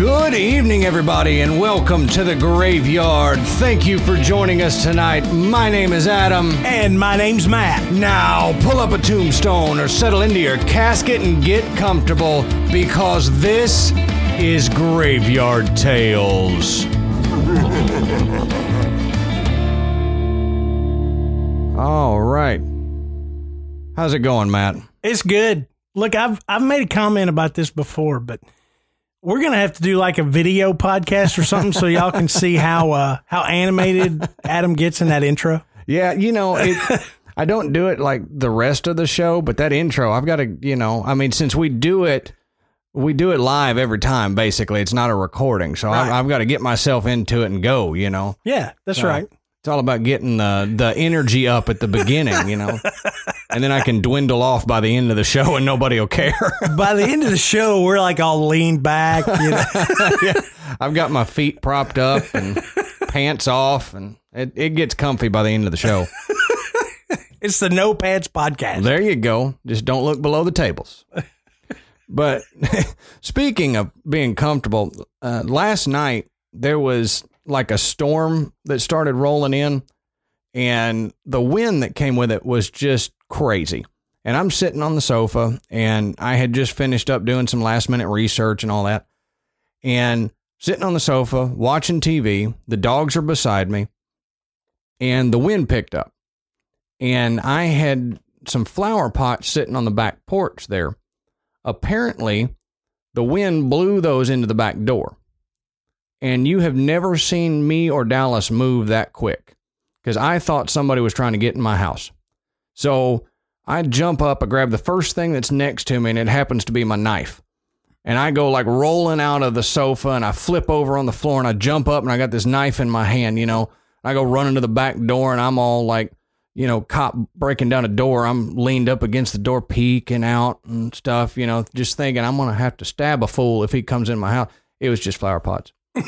Good evening, everybody, and welcome to the graveyard. Thank you for joining us tonight. My name is Adam. And my name's Matt. Now, pull up a tombstone or settle into your casket and get comfortable because this is Graveyard Tales. All right. How's it going, Matt? It's good. Look, I've I've made a comment about this before, but we're gonna have to do like a video podcast or something so y'all can see how uh, how animated Adam gets in that intro. Yeah, you know, it, I don't do it like the rest of the show, but that intro, I've got to, you know, I mean, since we do it, we do it live every time. Basically, it's not a recording, so Right. I, I've got to get myself into it and go. You know, Yeah, that's So, right. It's all about getting the the energy up at the beginning, you know, and then I can dwindle off by the end of the show, and nobody will care. By the end of the show, we're like all leaned back. You know? yeah, I've got my feet propped up and pants off, and it, it gets comfy by the end of the show. It's the No Pads podcast. There you go. Just don't look below the tables. But speaking of being comfortable, uh, last night there was like a storm that started rolling in, and the wind that came with it was just crazy. And I'm sitting on the sofa, and I had just finished up doing some last minute research and all that. And sitting on the sofa watching TV, the dogs are beside me, and the wind picked up and I had some flower pots sitting on the back porch there. Apparently, the wind blew those into the back door. And you have never seen me or Dallas move that quick because I thought somebody was trying to get in my house. So I jump up, I grab the first thing that's next to me, and it happens to be my knife. And I go like rolling out of the sofa and I flip over on the floor and I jump up and I got this knife in my hand, you know. I go running to the back door and I'm all like, you know, cop breaking down a door. I'm leaned up against the door, peeking out and stuff, you know, just thinking I'm going to have to stab a fool if he comes in my house. It was just flower pots.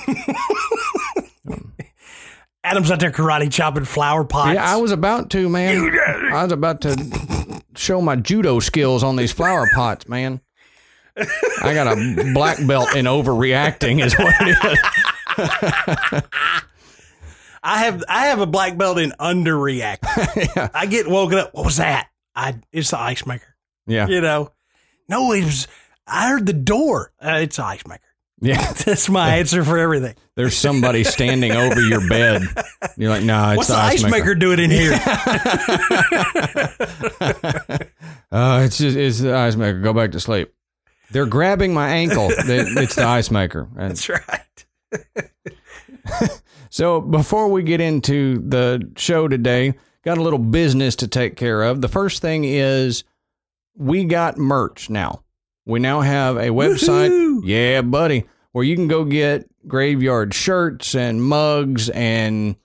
Adam's out there karate chopping flower pots. Yeah, I was about to, man. I was about to show my judo skills on these flower pots, man. I got a black belt in overreacting, is what it is. I have I have a black belt in underreact. I get woken up. What was that? I it's the ice maker. Yeah. You know, no, it was. I heard the door. Uh, it's the ice maker. Yeah. That's my answer for everything. There's somebody standing over your bed. You're like, no, it's What's the, the ice maker doing in here? Uh, it's just it's the ice maker. Go back to sleep. They're grabbing my ankle. It's the ice maker. That's right. so before we get into the show today, got a little business to take care of. The first thing is we got merch now. We now have a website. Woohoo! Yeah, buddy, where you can go get graveyard shirts and mugs and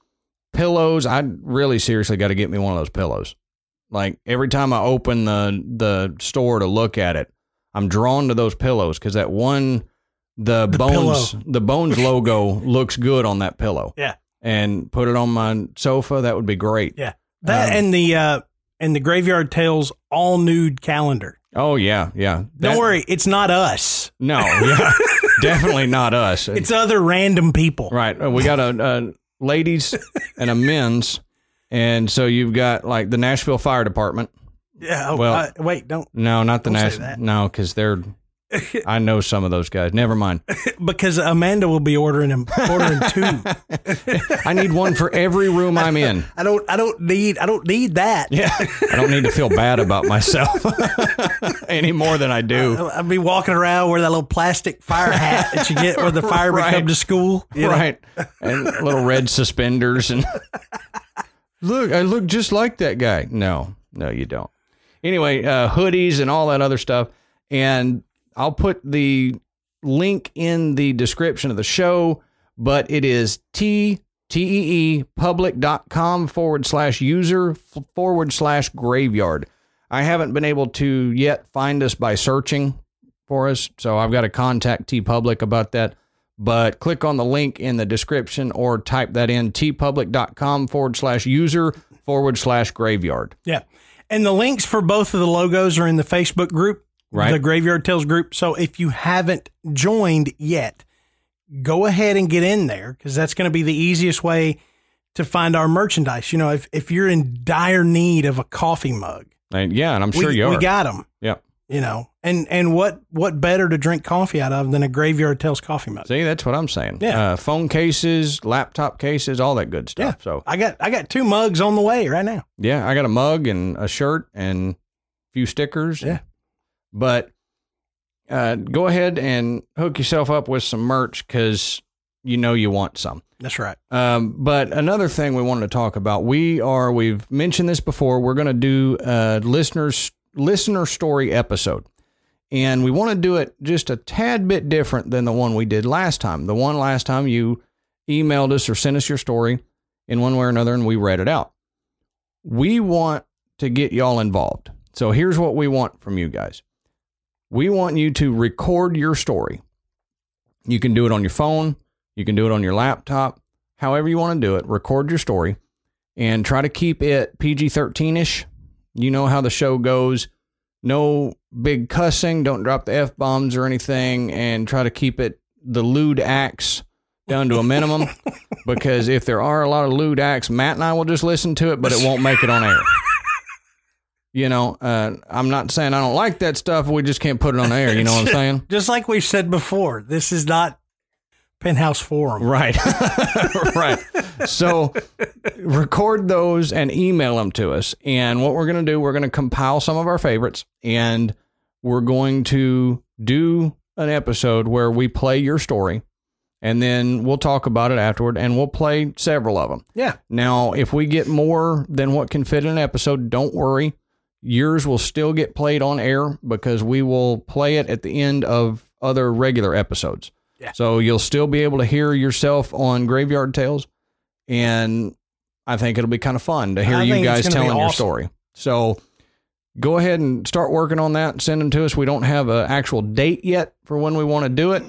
pillows. I really seriously got to get me one of those pillows. Like every time I open the the store to look at it, I'm drawn to those pillows because that one, the, bones, the bones logo looks good on that pillow. Yeah. and put it on my sofa. That would be great. Yeah. That Um, and the uh and the graveyard tales all nude calendar. Oh yeah, yeah. Don't worry, it's not us. No, yeah, definitely not us. It's other random people. Right. Uh, We got a, a ladies and a men's. And so you've got like the Nashville Fire Department. Yeah. Oh, Well- uh, wait, don't No, not the Nashville. No, because they're. I know some of those guys. Never mind. because Amanda will be ordering them ordering two. I need one for every room I'm in. I don't I don't need I don't need that. Yeah. I don't need to feel bad about myself any more than I do. I'll be walking around wearing that little plastic fire hat that you get when the firemen Right. come to school. you know? Right. And little red suspenders and look, I look just like that guy. No, no, you don't. Anyway, uh, hoodies and all that other stuff. And I'll put the link in the description of the show, but it is T T E E public.com forward slash user forward slash graveyard. I haven't been able to yet find us by searching for us, so I've got to contact TeePublic about that. But click on the link in the description or type that in teepublic.com forward slash user forward slash graveyard. Yeah. And the links for both of the logos are in the Facebook group, Right. the Graveyard Tales group. So if you haven't joined yet, go ahead and get in there because that's going to be the easiest way to find our merchandise. You know, if, if you're in dire need of a coffee mug, And yeah, and I'm sure we, you are. we got them. yeah. You know, and and what what better to drink coffee out of than a Graveyard Tales coffee mug? See, that's what I'm saying. Yeah. Uh, phone cases, laptop cases, all that good stuff. Yeah. So I got I got two mugs on the way right now. yeah, I got a mug and a shirt and a few stickers. Yeah. But uh, go ahead and hook yourself up with some merch because you know you want some. That's right. Um, but another thing we wanted to talk about, we are we've mentioned this before. We're going to do a listeners listener story episode, and we want to do it just a tad bit different than the one we did last time. The one last time you emailed us or sent us your story in one way or another, and we read it out. We want to get y'all involved. So here's what we want from you guys. We want you to record your story. You can do it on your phone. You can do it on your laptop, however you want to do it. Record your story and try to keep it PG 13 ish. You know how the show goes. No big cussing. Don't drop the F bombs or anything. And try to keep it the lewd acts down to a minimum. because if there are a lot of lewd acts, Matt and I will just listen to it, but it won't make it on air. You know, uh, I'm not saying I don't like that stuff. We just can't put it on air. You know what I'm saying? Just like we've said before, this is not Penthouse Forum. Right. right. So record those and email them to us. And what we're going to do, we're going to compile some of our favorites and we're going to do an episode where we play your story and then we'll talk about it afterward and we'll play several of them. Yeah. Now, if we get more than what can fit in an episode, don't worry. Yours will still get played on air because we will play it at the end of other regular episodes. Yeah. So you'll still be able to hear yourself on Graveyard Tales. And I think it'll be kind of fun to hear I you guys telling your story. So go ahead and start working on that. Send them to us. We don't have an actual date yet for when we want to do it,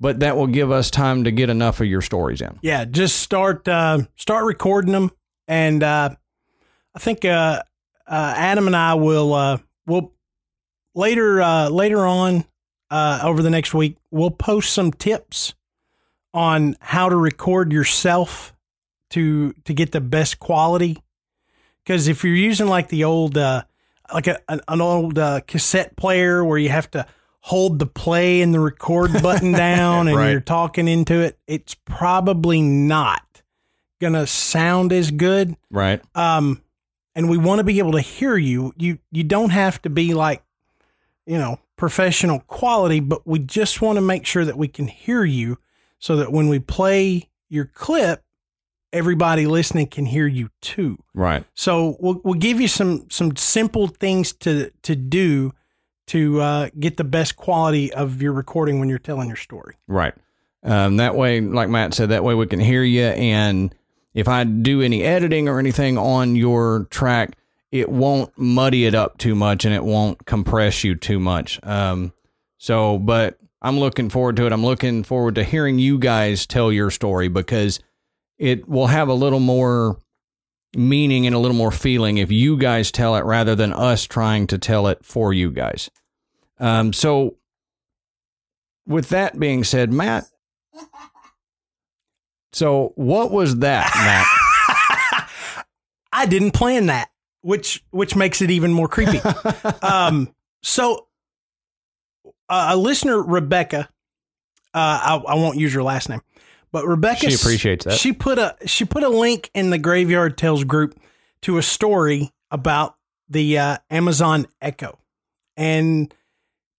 but that will give us time to get enough of your stories in. Yeah, just start uh, start recording them, and uh, I think uh, uh, Adam and I will uh, will later uh, later on uh, over the next week we'll post some tips on how to record yourself to to get the best quality. Because if you're using like the old uh, like a, an, old uh, cassette player where you have to hold the play and the record button down and Right. you're talking into it, it's probably not gonna sound as good. Right. Um, and we want to be able to hear you. You you don't have to be like, you know, professional quality, but we just want to make sure that we can hear you, so that when we play your clip, everybody listening can hear you too. Right. So we'll we'll give you some some simple things to to do to uh, get the best quality of your recording when you're telling your story. Right. Um, that way, like Matt said, that way we can hear you. And if I do any editing or anything on your track, it won't muddy it up too much and it won't compress you too much. Um, so, but I'm looking forward to it. I'm looking forward to hearing you guys tell your story because it will have a little more meaning and a little more feeling if you guys tell it rather than us trying to tell it for you guys. Um, so, with that being said, Matt. So, what was that, Matt? I didn't plan that, which which makes it even more creepy. um, so uh, a listener, Rebecca, uh, I, I won't use your last name, but Rebecca, She appreciates that. She put a she put a link in the Graveyard Tales group to a story about the uh, Amazon Echo, and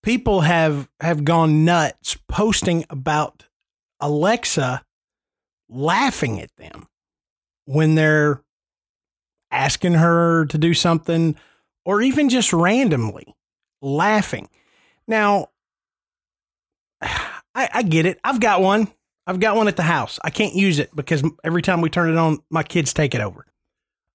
people have have gone nuts posting about Alexa laughing at them when they're asking her to do something or even just randomly laughing. Now, I, I get it. I've got one. I've got one at the house. I can't use it because every time we turn it on, my kids take it over.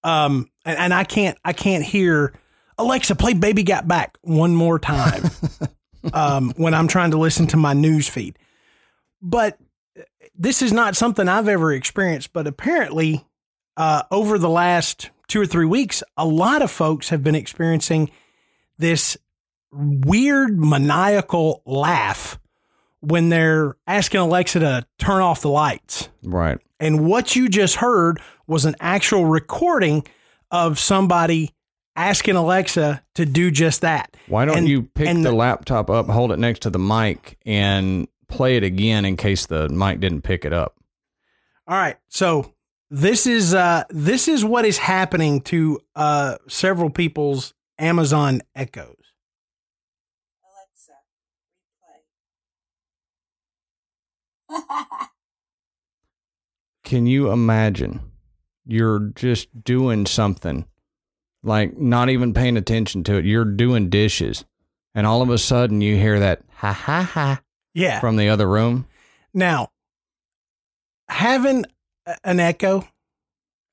Um, and, and I can't, I can't hear Alexa play "Baby Got Back" one more time. um, when I'm trying to listen to my news feed, but this is not something I've ever experienced. But apparently, uh, over the last two or three weeks, a lot of folks have been experiencing this weird maniacal laugh when they're asking Alexa to turn off the lights. Right. And what you just heard was an actual recording of somebody asking Alexa to do just that. Why don't And- you pick the, the- laptop up, hold it next to the mic, and play it again in case the mic didn't pick it up? All right. So this is uh this is what is happening to uh several people's Amazon Echoes. Alexa, replay. Can you imagine? You're just doing something, like not even paying attention to it. You're doing dishes, and all of a sudden you hear that ha ha ha Yeah. from the other room. Now, having an echo,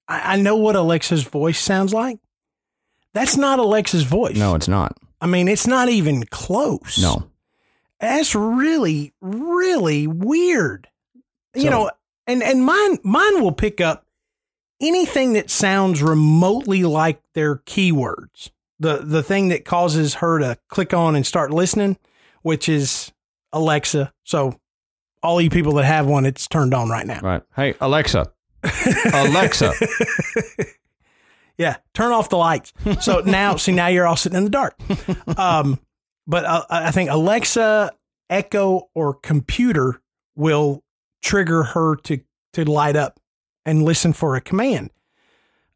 I, I know what Alexa's voice sounds like. That's not Alexa's voice. No, it's not. I mean, it's not even close. No. That's really, really weird. you know, and and mine mine will pick up anything that sounds remotely like their keywords. The the thing that causes her to click on and start listening, which is Alexa. So all you people that have one, it's turned on right now. Right. Hey, Alexa. Alexa. Yeah, turn off the lights. So now, see, now you're all sitting in the dark. Um, but uh, I think Alexa, Echo, or computer will trigger her to to light up and listen for a command.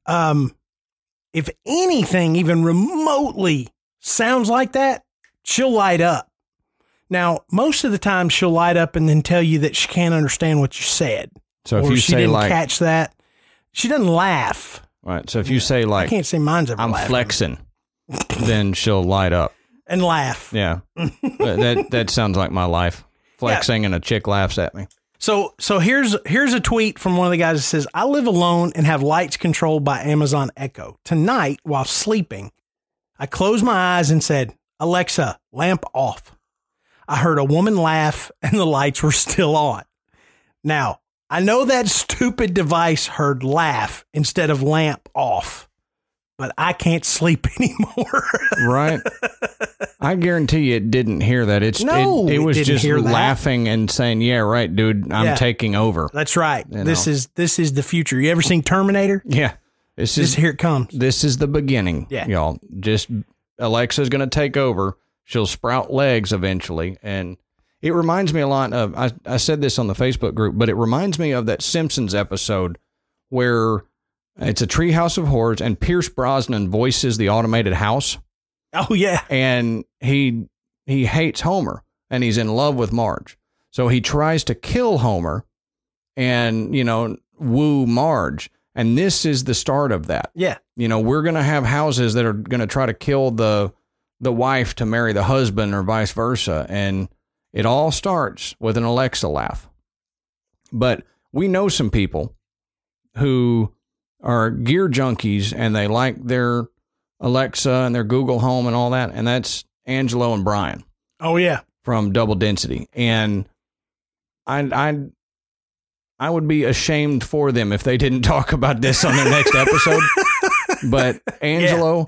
Um, if anything even remotely sounds like that, she'll light up. Now, most of the time, she'll light up and then tell you that she can't understand what you said, So if or you she say didn't like, catch that. She doesn't laugh. right. So if you say like, I like, can't say mine's ever I'm laughing. flexing, then she'll light up. and laugh. Yeah. But that that sounds like my life. Flexing and a chick laughs at me. So so here's here's a tweet from one of the guys that says, "I live alone and have lights controlled by Amazon Echo. Tonight, while sleeping, I closed my eyes and said, "Alexa, lamp off." I heard a woman laugh and the lights were still on. Now, I know that stupid device heard laugh instead of lamp off, but I can't sleep anymore. Right. I guarantee you it didn't hear that. It's No, it, it it was didn't just laughing and saying, "Yeah, right, dude. I'm Yeah. taking over." That's right. You This know. is this is the future. You ever seen Terminator? Yeah. This This is here it comes. this is the beginning. Yeah. Y'all. Just Alexa's going to take over. She'll sprout legs eventually and it reminds me a lot of I, I said this on the Facebook group, but it reminds me of that Simpsons episode where it's a treehouse of horrors and Pierce Brosnan voices the automated house Oh yeah. and he he hates Homer and he's in love with Marge. So he tries to kill Homer and, you know, woo Marge. And this is the start of that. Yeah. You know, we're going to have houses that are going to try to kill the the wife to marry the husband or vice versa and it all starts with an Alexa laugh. But we know some people who are gear junkies and they like their Alexa and their Google Home and all that and that's Angelo and Brian Oh yeah. from Double Density, and I I I would be ashamed for them if they didn't talk about this on their next episode. But Angelo,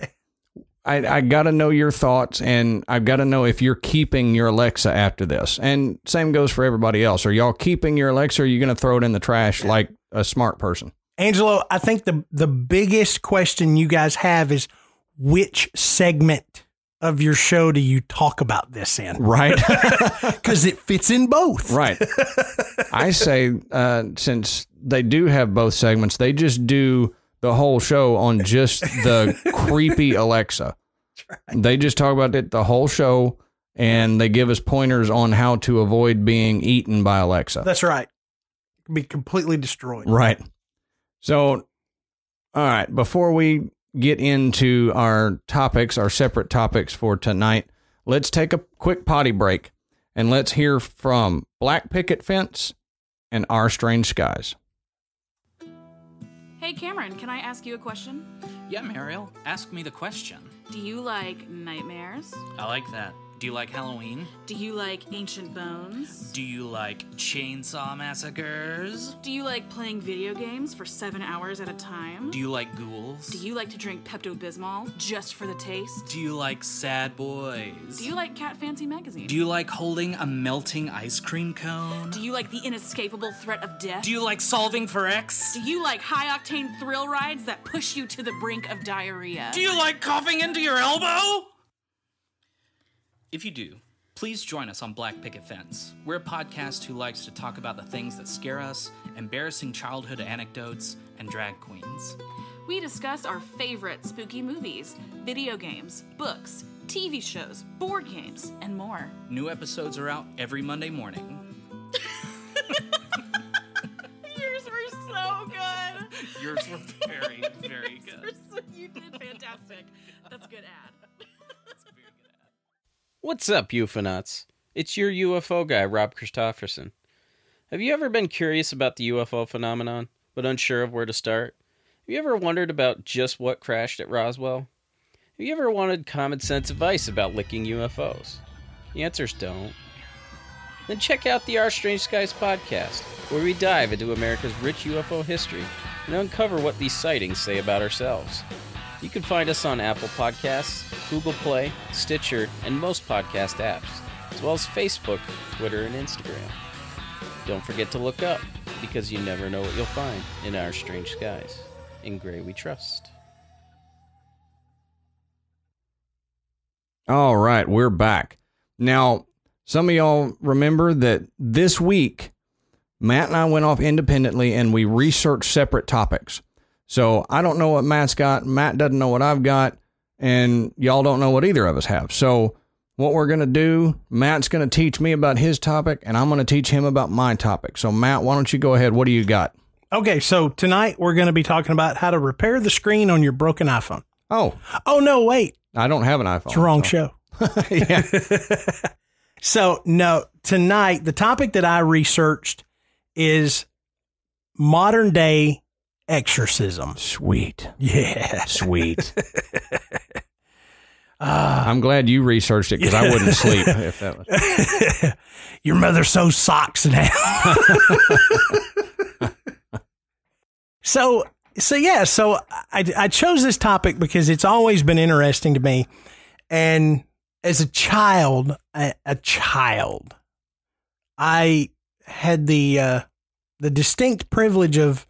I I got to know your thoughts, and I've got to know if you're keeping your Alexa after this. And same goes for everybody else. Are y'all keeping your Alexa? Or are you going to throw it in the trash like a smart person? Angelo, I think the the biggest question you guys have is which segment of your show do you talk about this in? Right. Because it fits in both. Right. I say uh, since they do have both segments, they just do the whole show on just the creepy Alexa. They just talk about it the whole show, and they give us pointers on how to avoid being eaten by Alexa. That's right. Be completely destroyed. Right. So, all right, before we get into our topics, our separate topics for tonight, let's take a quick potty break and let's hear from Black Picket Fence and Our Strange Skies. Hey Cameron, can I ask you a question? Yeah, Mariel, ask me the question. Do you like nightmares? I like that. Do you like Halloween? Do you like ancient bones? Do you like chainsaw massacres? Do you like playing video games for seven hours at a time? Do you like ghouls? Do you like to drink Pepto Bismol just for the taste? Do you like sad boys? Do you like Cat Fancy magazine? Do you like holding a melting ice cream cone? Do you like the inescapable threat of death? Do you like solving for X? Do you like high octane thrill rides that push you to the brink of diarrhea? Do you like coughing into your elbow? If you do, please join us on Black Picket Fence. We're a podcast who likes to talk about the things that scare us, embarrassing childhood anecdotes, and drag queens. We discuss our favorite spooky movies, video games, books, TV shows, board games, and more. New episodes are out every Monday morning. Yours were so good. Yours were very, very good. you did fantastic. That's a good ad. What's up, UFOnauts? It's your UFO guy, Rob Christofferson. Have you ever been curious about the UFO phenomenon, but unsure of where to start? Have you ever wondered about just what crashed at Roswell? Have you ever wanted common sense advice about licking UFOs? The answer's don't. Then check out the Our Strange Skies podcast, where we dive into America's rich UFO history and uncover what these sightings say about ourselves. You can find us on Apple Podcasts, Google Play, Stitcher, and most podcast apps, as well as Facebook, Twitter, and Instagram. Don't forget to look up, because you never know what you'll find in our strange skies. In Gray We Trust. All right, we're back. Now, some of y'all remember that this week, Matt and I went off independently and we researched separate topics. So I don't know what Matt's got. Matt doesn't know what I've got. And y'all don't know what either of us have. So, what we're going to do, Matt's going to teach me about his topic and I'm going to teach him about my topic. So, Matt, why don't you go ahead? What do you got? Okay, so tonight we're going to be talking about how to repair the screen on your broken iPhone. Oh, Oh, no, wait. I don't have an iPhone. It's the wrong so- show. yeah. So, no, tonight, the topic that I researched is modern day exorcism. Sweet. Yeah. Sweet. Uh, I'm glad you researched it because I wouldn't sleep if that was. your mother sews socks now. so, so yeah, so I, I chose this topic because it's always been interesting to me. And as a child, a, a child, I had the uh, the distinct privilege of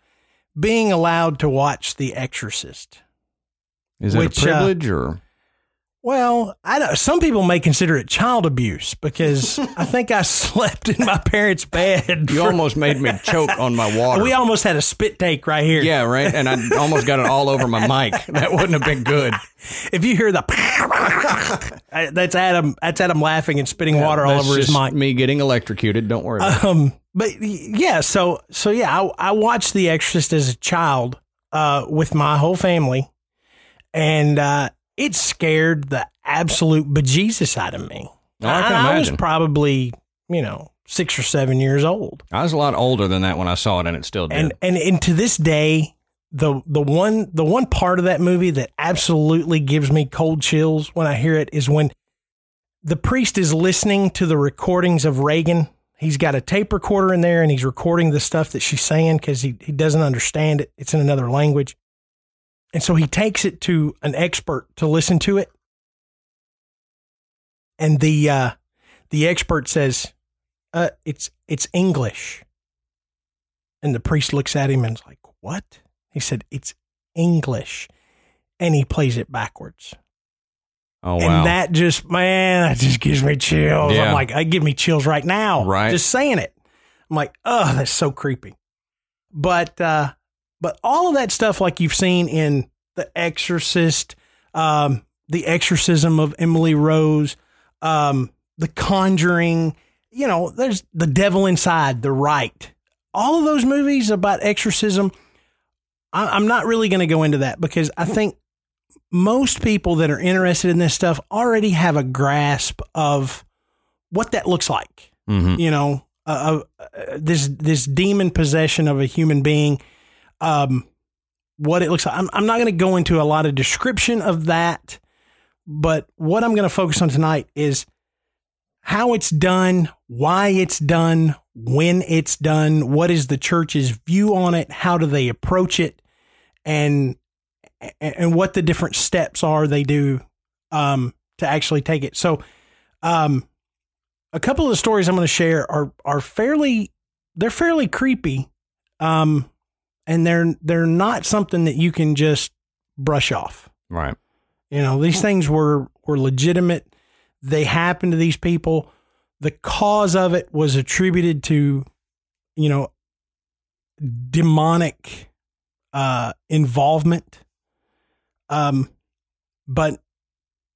being allowed to watch The Exorcist. Is it Which, a uh, privilege or? Well, I don't, some people may consider it child abuse because I think I slept in my parents' bed. You for- almost made me choke on my water. we almost had a spit take right here. yeah, right. And I almost got it all over my mic. That wouldn't have been good. If you hear the, that's Adam. That's Adam laughing and spitting water all over his mic. Me getting electrocuted. Don't worry. About. Um, but yeah, so so yeah, I, I watched The Exorcist as a child uh, with my whole family, and uh, it scared the absolute bejesus out of me. Oh, I can I was probably you know six or seven years old, I was a lot older than that when I saw it, and it still did. and and and to this day. The, the one the one part of that movie that absolutely gives me cold chills when I hear it is when the priest is listening to the recordings of Regan. He's got a tape recorder in there and he's recording the stuff that she's saying because he, he doesn't understand it. It's in another language. And so he takes it to an expert to listen to it. And the uh, the expert says, uh, it's it's English. And the priest looks at him and is like, What? He said, It's English. And he plays it backwards. oh wow. And that just, man, that just gives me chills. Yeah. I'm like, I give me chills right now. Right. Just saying it. I'm like, oh, that's so creepy. But, uh, but all of that stuff, like you've seen in The Exorcist, um, The Exorcism of Emily Rose, um, The Conjuring, you know, there's The Devil Inside, The Right. All of those movies about exorcism, I, I'm not really going to go into that because I think most people that are interested in this stuff already have a grasp of what that looks like. Mhm. You know, uh, uh, this this demon possession of a human being, um, what it looks like. I'm, I'm not going to go into a lot of description of that, but what I'm going to focus on tonight is how it's done, why it's done, when it's done, what is the church's view on it, how do they approach it, and and what the different steps are they do um, to actually take it. So, um, a couple of the stories I'm going to share are are fairly they're fairly creepy, um, and they're they're not something that you can just brush off. Right. You know, these things were were legitimate. They happened to these people. The cause of it was attributed to, you know, demonic uh, involvement. Um, but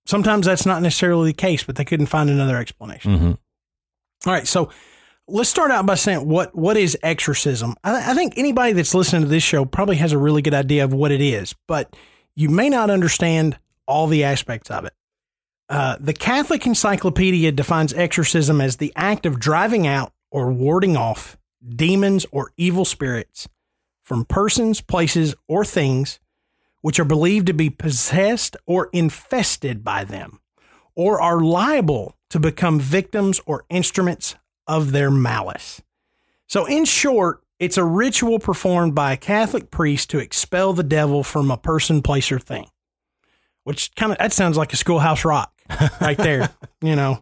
sometimes that's not necessarily the case. But they couldn't find another explanation. Mm-hmm. All right, so let's start out by saying what what is exorcism. I, I think anybody that's listening to this show probably has a really good idea of what it is, but you may not understand all the aspects of it. Uh, the Catholic Encyclopedia defines exorcism as the act of driving out or warding off demons or evil spirits from persons, places, or things which are believed to be possessed or infested by them, or are liable to become victims or instruments of their malice. So, in short, it's a ritual performed by a Catholic priest to expel the devil from a person, place, or thing. Which kind of that sounds like a schoolhouse rock right there. you know,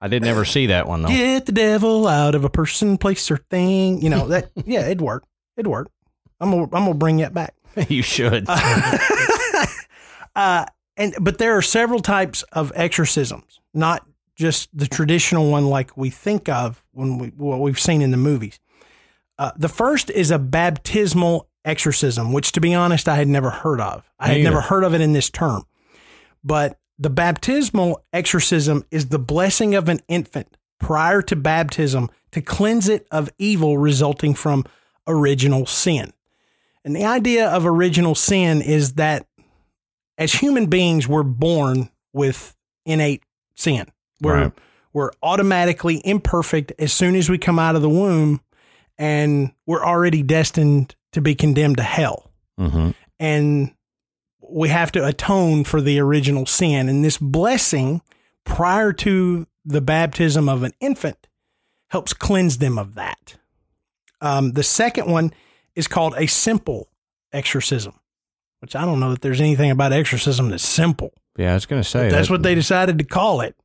I did never see that one though. get the devil out of a person, place, or thing. You know that. Yeah, it'd work. It'd work. I'm gonna I'm gonna bring that back. you should. uh, and but there are several types of exorcisms, not just the traditional one like we think of when we what we've seen in the movies. Uh, the first is a baptismal exorcism, which, to be honest, I had never heard of. I had never heard of it in this term. But the baptismal exorcism is the blessing of an infant prior to baptism to cleanse it of evil resulting from original sin. And the idea of original sin is that as human beings, we're born with innate sin. We're Right. we're automatically imperfect as soon as we come out of the womb, and we're already destined to be condemned to hell. mm-hmm. And we have to atone for the original sin. And this blessing prior to the baptism of an infant helps cleanse them of that. Um, the second one is called a simple exorcism, which I don't know that there's anything about exorcism that's simple. Yeah, I was gonna say That's that- what they decided to call it.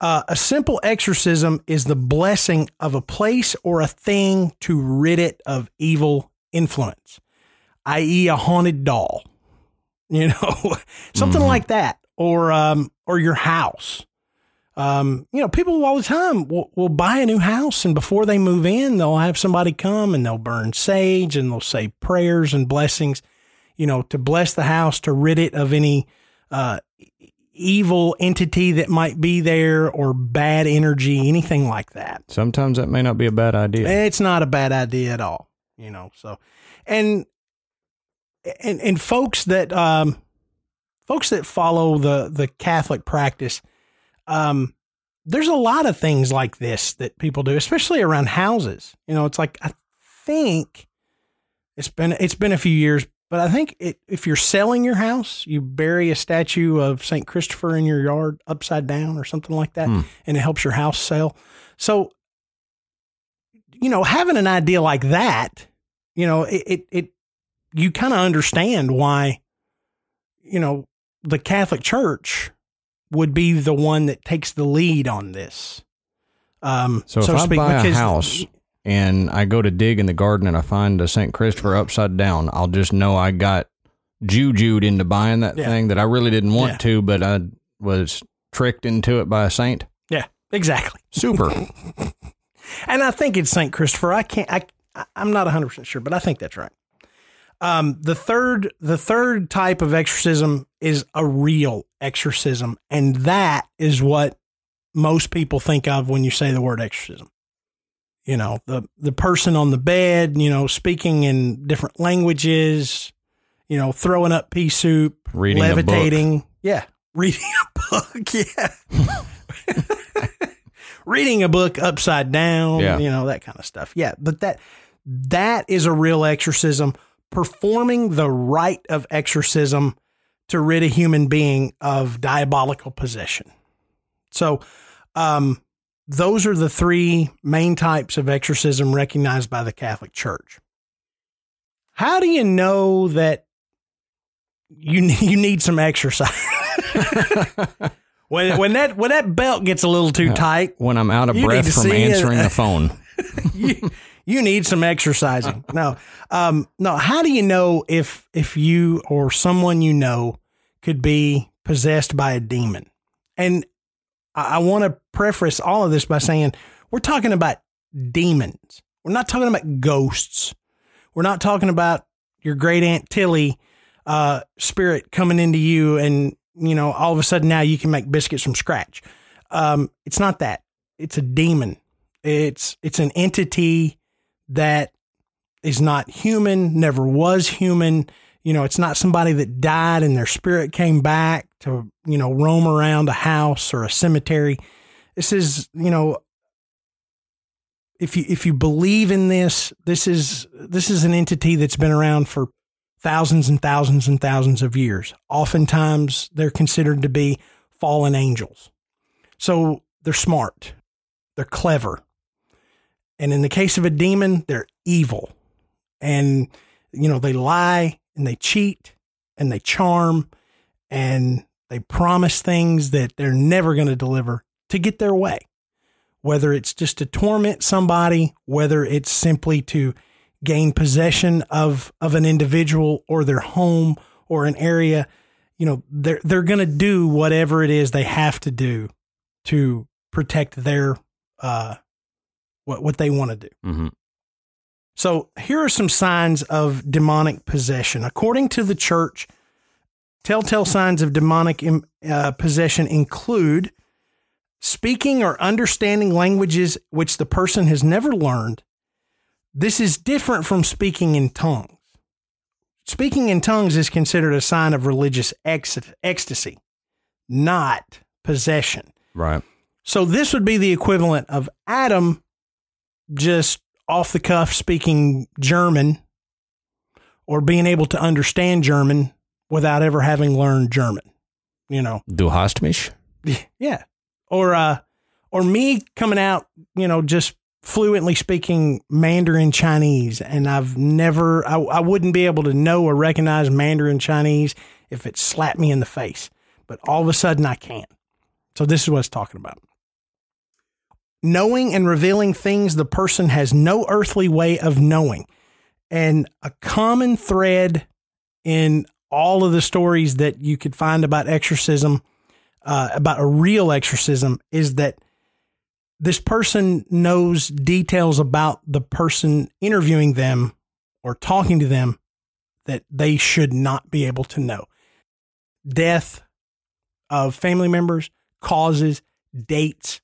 Uh, a simple exorcism is the blessing of a place or a thing to rid it of evil influence, i.e., a haunted doll, you know, something Mhm. like that, or um, or your house. Um, you know, people all the time will, will buy a new house, and before they move in, they'll have somebody come and they'll burn sage and they'll say prayers and blessings, you know, to bless the house, to rid it of any uh, evil entity that might be there or bad energy, anything like that. Sometimes that may not be a bad idea. It's not a bad idea at all, you know. So, and and and folks that um, folks that follow the the Catholic practice, um, there's a lot of things like this that people do, especially around houses. You know, it's like I think it's been it's been a few years, but I think it, if you're selling your house, you bury a statue of Saint Christopher in your yard upside down or something like that, Hmm. and it helps your house sell. So, you know, having an idea like that, you know, it it, it you kind of understand why, you know, the Catholic Church would be the one that takes the lead on this. Um, So if to I speak, buy a house and I go to dig in the garden and I find a St. Christopher upside down, I'll just know I got jujued into buying that Yeah. thing that I really didn't want Yeah. to, but I was tricked into it by a saint. yeah, exactly. Super. And I think it's Saint Christopher. I can't. I I'm not 100 percent sure, but I think that's right. Um, the third the third type of exorcism is a real exorcism, and that is what most people think of when you say the word exorcism. You know, the the person on the bed, you know, speaking in different languages, you know, throwing up pea soup, Reading a book. levitating. Yeah. Reading a book. Yeah. Reading a book upside down, Yeah. you know, that kind of stuff. Yeah. But that that is a real exorcism. Performing the rite of exorcism to rid a human being of diabolical possession. So um those are the three main types of exorcism recognized by the Catholic Church. How do you know that you you need some exercise? when when that when that belt gets a little too tight, When I'm out of breath from see it. answering the phone. you, you need some exercising. No, um, no. How do you know if if you or someone you know could be possessed by a demon? And I, I want to preface all of this by saying we're talking about demons. We're not talking about ghosts. We're not talking about your great aunt Tilly uh, spirit coming into you, and you know all of a sudden now you can make biscuits from scratch. Um, it's not that. It's a demon. It's it's an entity that is not human, never was human. You know, it's not somebody that died and their spirit came back to, you know, roam around a house or a cemetery. This is, you know, if you if you believe in this, this is this is an entity that's been around for thousands and thousands and thousands of years. Oftentimes they're considered to be fallen angels. So they're smart. They're clever. And in the case of a demon, they're evil. And, you know, they lie and they cheat and they charm and they promise things that they're never going to deliver to get their way. Whether it's just to torment somebody, whether it's simply to gain possession of, of an individual or their home or an area, you know, they're, they're going to do whatever it is they have to do to protect their, uh, what, what they want to do. hmm So here are some signs of demonic possession. According to the church, telltale signs of demonic uh, possession include speaking or understanding languages which the person has never learned. This is different from speaking in tongues. Speaking in tongues is considered a sign of religious ex- ecstasy, not possession. Right. So this would be the equivalent of Adam just off the cuff speaking German or being able to understand German without ever having learned German. You know. Du hast mich? Yeah. Or uh or me coming out, you know, just fluently speaking Mandarin Chinese and I've never I, I wouldn't be able to know or recognize Mandarin Chinese if it slapped me in the face. But all of a sudden I can. So this is what it's talking about. Knowing and revealing things the person has no earthly way of knowing. And a common thread in all of the stories that you could find about exorcism uh, about a real exorcism is that this person knows details about the person interviewing them or talking to them that they should not be able to know. Death of family members, causes, dates,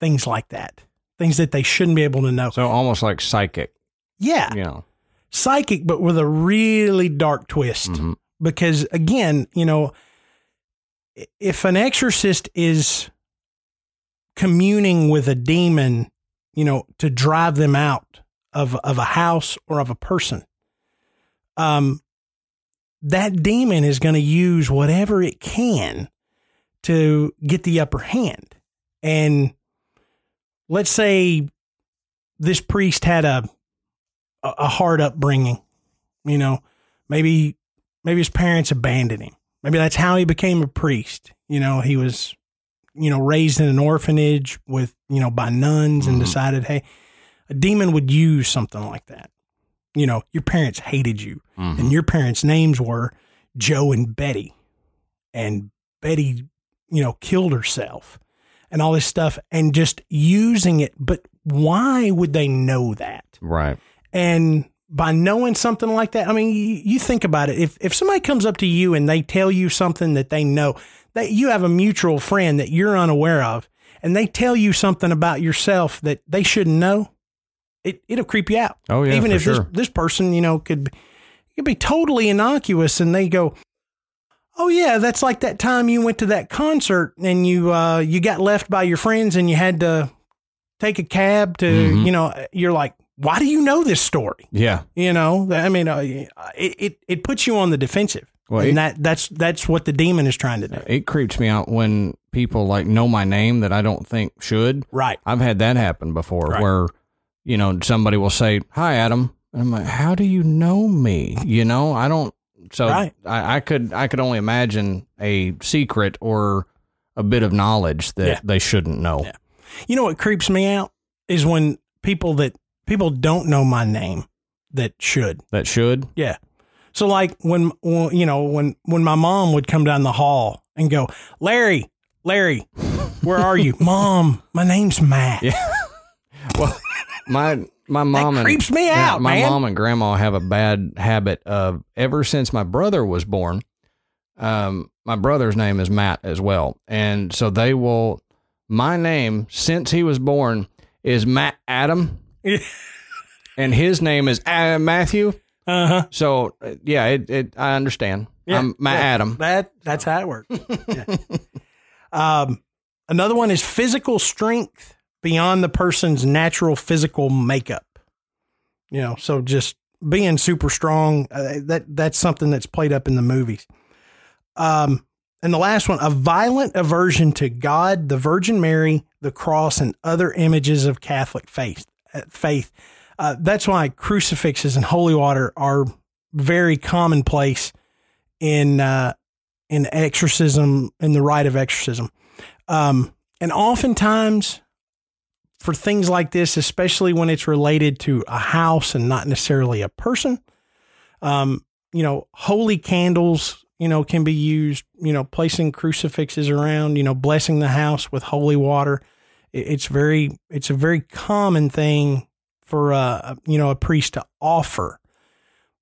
things like that. Things that they shouldn't be able to know. So almost like psychic. Yeah, You know. psychic, but with a really dark twist Mhm. because again, you know, if an exorcist is communing with a demon, you know, to drive them out of of a house or of a person, um, that demon is going to use whatever it can to get the upper hand. And let's say this priest had a a hard upbringing, you know, maybe maybe his parents abandoned him. Maybe that's how he became a priest. You know, he was, you know, raised in an orphanage with, you know, by nuns and Mhm. decided, hey, a demon would use something like that. You know, your parents hated you Mhm. and your parents' names were Joe and Betty. And Betty, you know, killed herself and all this stuff and just using it. But why would they know that? Right. And by knowing something like that, I mean, you, you think about it. If if somebody comes up to you and they tell you something that they know, that you have a mutual friend that you're unaware of, and they tell you something about yourself that they shouldn't know, it it'll creep you out. Oh, yeah, even if sure. this this person, you know, could could be totally innocuous, and they go, "Oh yeah, that's like that time you went to that concert and you uh you got left by your friends and you had to take a cab to, Mhm. you know, you're like, why do you know this story? Yeah. You know, I mean, uh, it, it it puts you on the defensive. Well, and it- that that's that's what the demon is trying to do. It creeps me out when people like know my name that I don't think should. Right. I've had that happen before Right. where, you know, somebody will say, Hi, Adam. And I'm like, How do you know me? You know, I don't. So Right. I, I could I could only imagine a secret or a bit of knowledge that Yeah. they shouldn't know. Yeah. You know what creeps me out is when people that people don't know my name that should. That should. Yeah. So like when, when you know when when my mom would come down the hall and go, Larry, Larry, where are you, Mom? My name's Matt. Yeah. well, my my mom and creeps me yeah, out, my man. mom and grandma have a bad habit of ever since my brother was born. Um, my brother's name is Matt as well, and so they will. My name since he was born is Matt Adam, and his name is uh, Matthew. Uh huh. So yeah, it, it I understand. Yeah, I'm Matt yeah. Adam. That that's how it works. Um, another one is physical strength beyond the person's natural physical makeup. You know, so just being super strong. Uh, that that's something that's played up in the movies. Um, and the last one, a violent aversion to God, the Virgin Mary, the cross, and other images of Catholic faith. uh, Faith. Uh, that's why crucifixes and holy water are very commonplace in uh, in exorcism in the rite of exorcism, um, and oftentimes for things like this, especially when it's related to a house and not necessarily a person, um, you know, holy candles, you know, can be used. You know, placing crucifixes around, you know, blessing the house with holy water. It's very, it's a very common thing for uh, you know a priest to offer.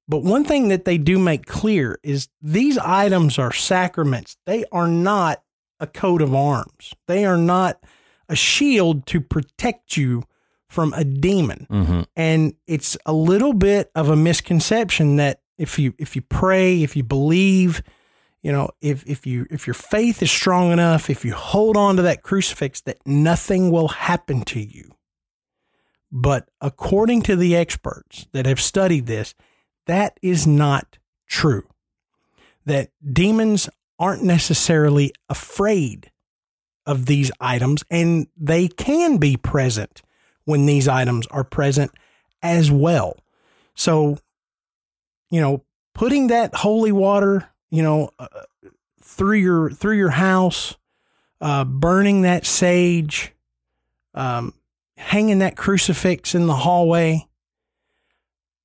But one thing that they do make clear is these items are sacraments. They are not a coat of arms. They are not a shield to protect you from a demon. Mm-hmm. And it's a little bit of a misconception that if you if you pray, if you believe, you know, if if you if your faith is strong enough, if you hold on to that crucifix that nothing will happen to you. But according to the experts that have studied this, that is not true. That demons aren't necessarily afraid of these items, and they can be present when these items are present as well. So, you know, putting that holy water, you know, uh, through your through your house, uh, burning that sage, um, hanging that crucifix in the hallway,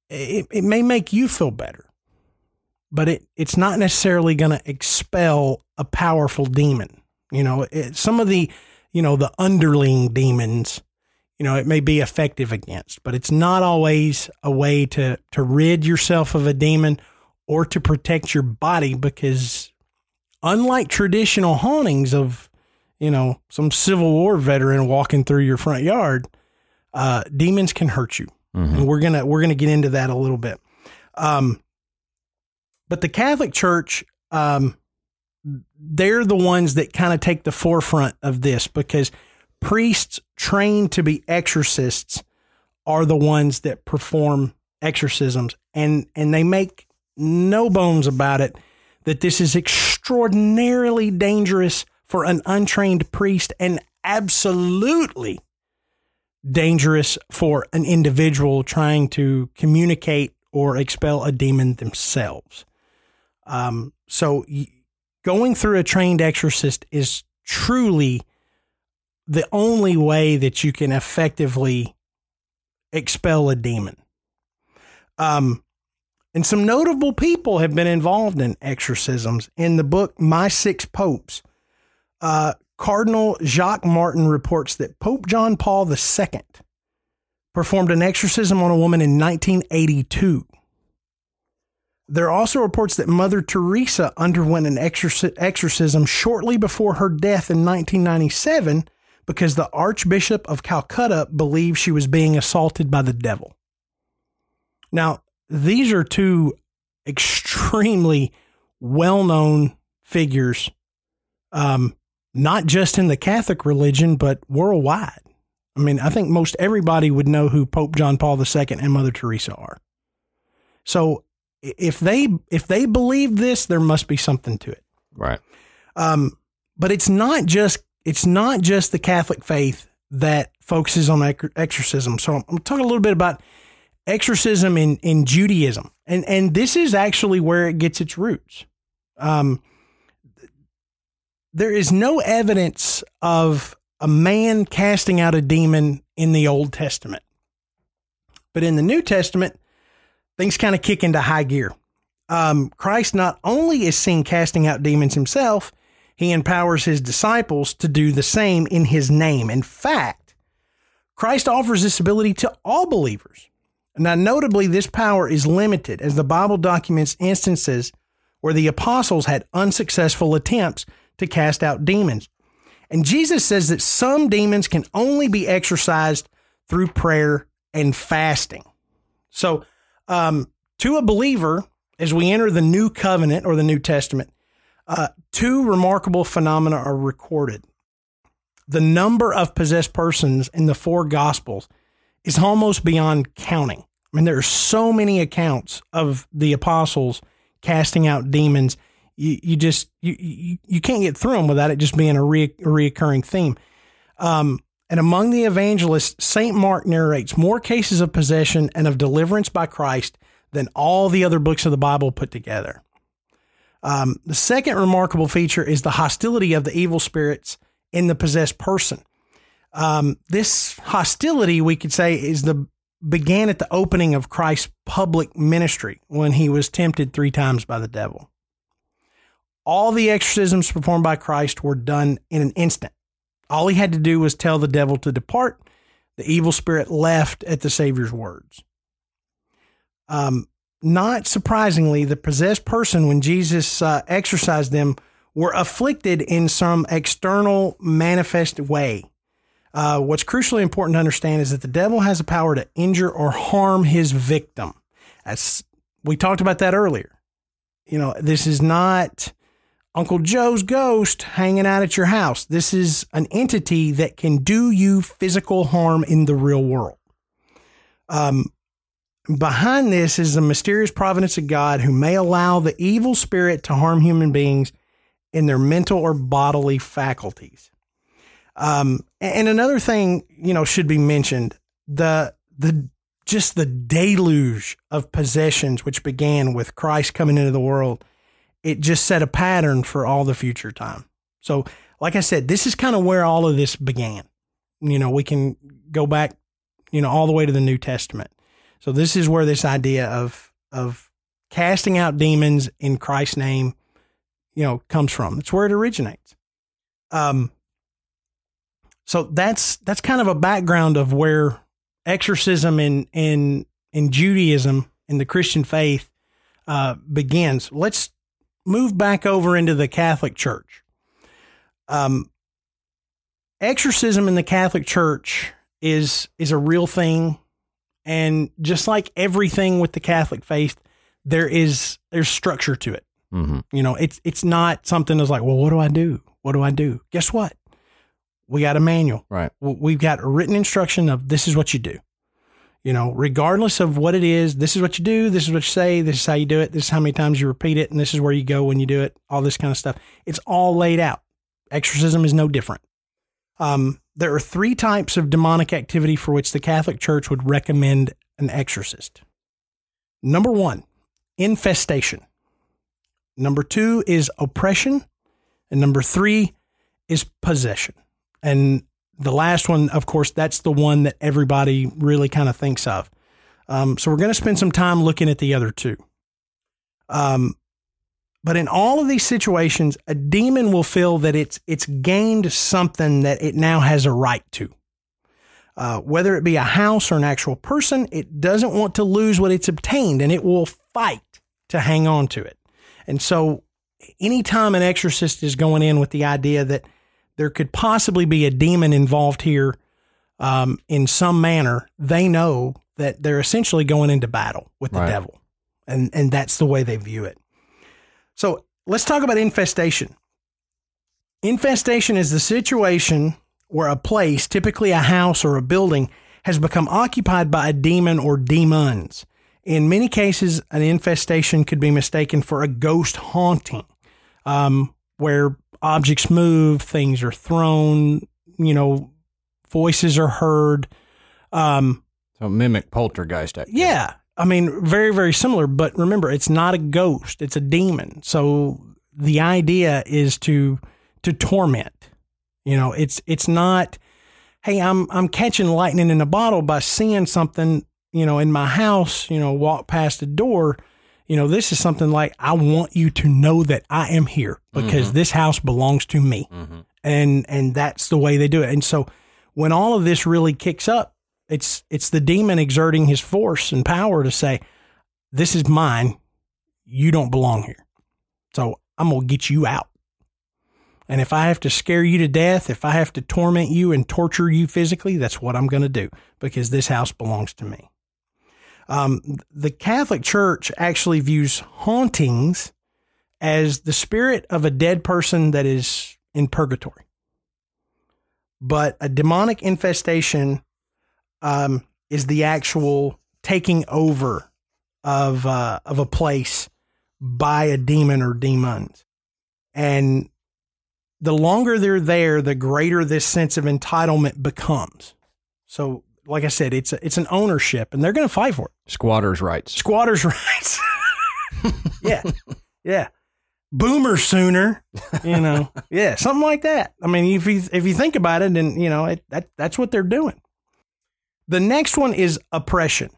it, it may make you feel better, but it, it's not necessarily going to expel a powerful demon. You know, it, some of the, you know, the underling demons, you know, it may be effective against, but it's not always a way to, to rid yourself of a demon or to protect your body because unlike traditional hauntings of, you know, some Civil War veteran walking through your front yard, uh, demons can hurt you and we're gonna we're gonna get into that a little bit. Um, but the Catholic Church, um, they're the ones that kind of take the forefront of this because priests trained to be exorcists are the ones that perform exorcisms, and and they make no bones about it that this is extraordinarily dangerous for an untrained priest and absolutely dangerous for an individual trying to communicate or expel a demon themselves. Um, so, y- going through a trained exorcist is truly the only way that you can effectively expel a demon. Um, and some notable people have been involved in exorcisms. In the book My Six Popes, uh, Cardinal Jacques Martin reports that Pope John Paul II performed an exorcism on a woman in 1982. There are also reports that Mother Teresa underwent an exorci- exorcism shortly before her death in 1997 because the Archbishop of Calcutta believed she was being assaulted by the devil. Now, these are two extremely well known figures, um, not just in the Catholic religion, but worldwide. I mean, I think most everybody would know who Pope John Paul II and Mother Teresa are. So, If they if they believe this, there must be something to it. Right. Um, but it's not just it's not just the Catholic faith that focuses on exorcism. So I'm talking a little bit about exorcism in in Judaism, and and this is actually where it gets its roots. Um, there is no evidence of a man casting out a demon in the Old Testament, but in the New Testament, things kind of kick into high gear. Um, Christ not only is seen casting out demons himself, he empowers his disciples to do the same in his name. In fact, Christ offers this ability to all believers. Now, notably, this power is limited as the Bible documents instances where the apostles had unsuccessful attempts to cast out demons. And Jesus says that some demons can only be exorcised through prayer and fasting. So, um, to a believer, as we enter the new covenant or the New Testament, uh, two remarkable phenomena are recorded. The number of possessed persons in the four gospels is almost beyond counting. I mean, there are so many accounts of the apostles casting out demons. You, you just you, you you can't get through them without it just being a, re, a reoccurring theme. Um, and among the evangelists, Saint Mark narrates more cases of possession and of deliverance by Christ than all the other books of the Bible put together. Um, the second remarkable feature is the hostility of the evil spirits in the possessed person. Um, this hostility, we could say, is the began at the opening of Christ's public ministry when he was tempted three times by the devil. All the exorcisms performed by Christ were done in an instant. All he had to do was tell the devil to depart. The evil spirit left at the Savior's words. Um, not surprisingly, the possessed person, when Jesus uh, exorcised them, were afflicted in some external manifest way. Uh, what's crucially important to understand is that the devil has the power to injure or harm his victim. As we talked about that earlier. You know, this is not Uncle Joe's ghost hanging out at your house. This is an entity that can do you physical harm in the real world. Um, behind this is the mysterious providence of God who may allow the evil spirit to harm human beings in their mental or bodily faculties. Um, and another thing, you know, should be mentioned the the just the deluge of possessions which began with Christ coming into the world. It just set a pattern for all the future time. So, like I said, this is kind of where all of this began. You know, we can go back, you know, all the way to the New Testament. So this is where this idea of of casting out demons in Christ's name, you know, comes from. That's where it originates. Um, so that's that's kind of a background of where exorcism in in in Judaism in the Christian faith uh, begins. Let's move back over into the Catholic Church. Um, exorcism in the Catholic Church is is a real thing, and just like everything with the Catholic faith, there is there's structure to it. Mm-hmm. You know, it's it's not something that's like, well, what do I do? What do I do? Guess what? We got a manual. Right. We've got a written instruction of this is what you do. You know, regardless of what it is, this is what you do. This is what you say. This is how you do it. This is how many times you repeat it, and this is where you go when you do it. All this kind of stuff. It's all laid out. Exorcism is no different. Um, there are three types of demonic activity for which the Catholic Church would recommend an exorcist. Number one, infestation. Number two is oppression. And number three is possession. And the last one, of course, that's the one that everybody really kind of thinks of. Um, so we're going to spend some time looking at the other two. Um, but in all of these situations, a demon will feel that it's it's gained something that it now has a right to. Uh, whether it be a house or an actual person, it doesn't want to lose what it's obtained, and it will fight to hang on to it. And so, anytime an exorcist is going in with the idea that there could possibly be a demon involved here um, in some manner, they know that they're essentially going into battle with the Right. devil, and and that's the way they view it. So let's talk about infestation. Infestation is the situation where a place, typically a house or a building, has become occupied by a demon or demons. In many cases, an infestation could be mistaken for a ghost haunting, um, where objects move, things are thrown, you know, voices are heard. Um, So mimic poltergeist activity. yeah, I mean, very, very similar. But remember, it's not a ghost; it's a demon. So the idea is to to torment. You know, it's it's not. Hey, I'm I'm catching lightning in a bottle by seeing something. You know, in my house. You know, walk past the door. You know, this is something like I want you to know that I am here because this house belongs to me, Mhm. and and that's the way they do it. And so, when all of this really kicks up, it's it's the demon exerting his force and power to say, "This is mine. You don't belong here. So I'm gonna get you out. And if I have to scare you to death, if I have to torment you and torture you physically, that's what I'm gonna do because this house belongs to me." Um, the Catholic Church actually views hauntings as the spirit of a dead person that is in purgatory. But a demonic infestation um, is the actual taking over of uh, of a place by a demon or demons, and the longer they're there, the greater this sense of entitlement becomes. So, like I said, it's a, it's an ownership, and they're going to fight for it. Squatters' rights. Squatters' rights. yeah, yeah. Boomer sooner, you know. yeah, something like that. I mean, if you if you think about it, and you know, it, that that's what they're doing. The next one is oppression.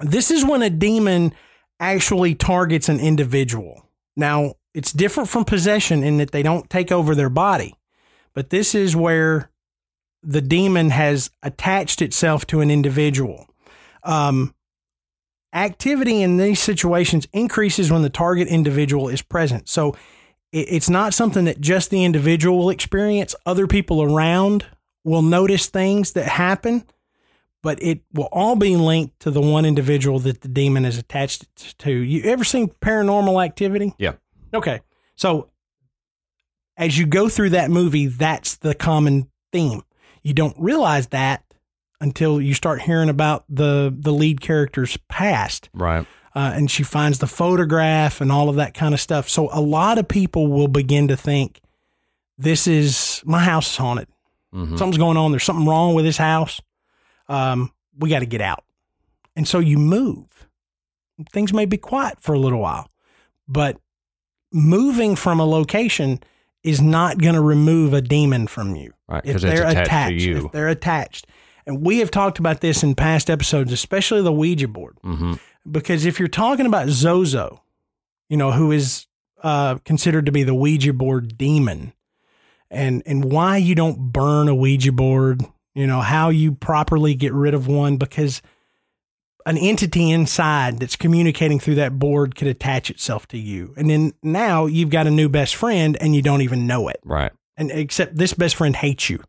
This is when a demon actually targets an individual. Now, it's different from possession in that they don't take over their body, but this is where the demon has attached itself to an individual. Um, activity in these situations increases when the target individual is present. So it, it's not something that just the individual will experience. Other people around will notice things that happen, but it will all be linked to the one individual that the demon is attached to. You ever seen paranormal activity? Yeah. Okay. So as you go through that movie, that's the common theme. You don't realize that until you start hearing about the the lead character's past Right. uh, and she finds the photograph and all of that kind of stuff. So a lot of people will begin to think, "This is my house is haunted. Mhm. Something's going on. There's something wrong with this house. Um, we got to get out." And so you move. Things may be quiet for a little while, but moving from a location is not going to remove a demon from you Right. if they're attached, attached, to you. if they're attached. And we have talked about this in past episodes, especially the Ouija board hmm because if you're talking about Zozo, you know, who is uh, considered to be the Ouija board demon, and and why you don't burn a Ouija board, you know, how you properly get rid of one, because an entity inside that's communicating through that board could attach itself to you, and then now you've got a new best friend and you don't even know it, Right. And except this best friend hates you.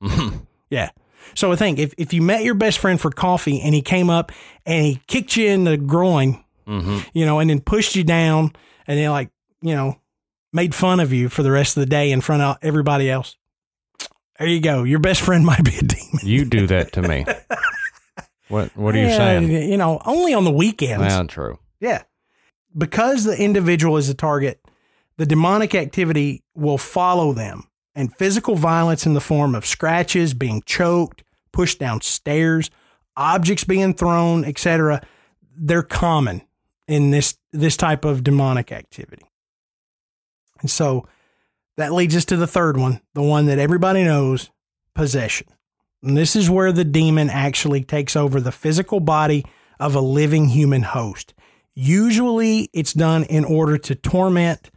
Yeah. So I think if, if you met your best friend for coffee and he came up and he kicked you in the groin, hmm you know, and then pushed you down and then like, you know, made fun of you for the rest of the day in front of everybody else. There you go. Your best friend might be a demon. You do that to me. what What are you Yeah, saying? You know, only on the weekends. Well, true. Yeah. Because the individual is the target, the demonic activity will follow them. And physical violence in the form of scratches, being choked, pushed downstairs, objects being thrown, etc., they're common in this this type of demonic activity. And so that leads us to the third one, the one that everybody knows, possession. And this is where the demon actually takes over the physical body of a living human host. Usually it's done in order to torment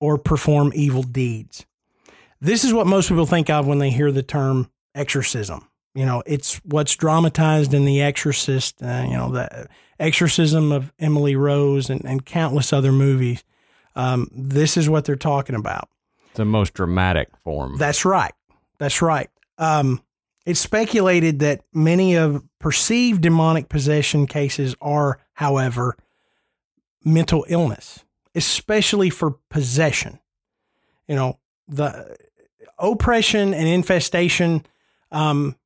or perform evil deeds. This is what most people think of when they hear the term exorcism. You know, it's what's dramatized in The Exorcist, uh, you know, the exorcism of Emily Rose and, and countless other movies. Um, this is what they're talking about. The most dramatic form. That's right. That's right. Um, it's speculated that many of perceived demonic possession cases are, however, mental illness, especially for possession. You know, the oppression and infestation, um,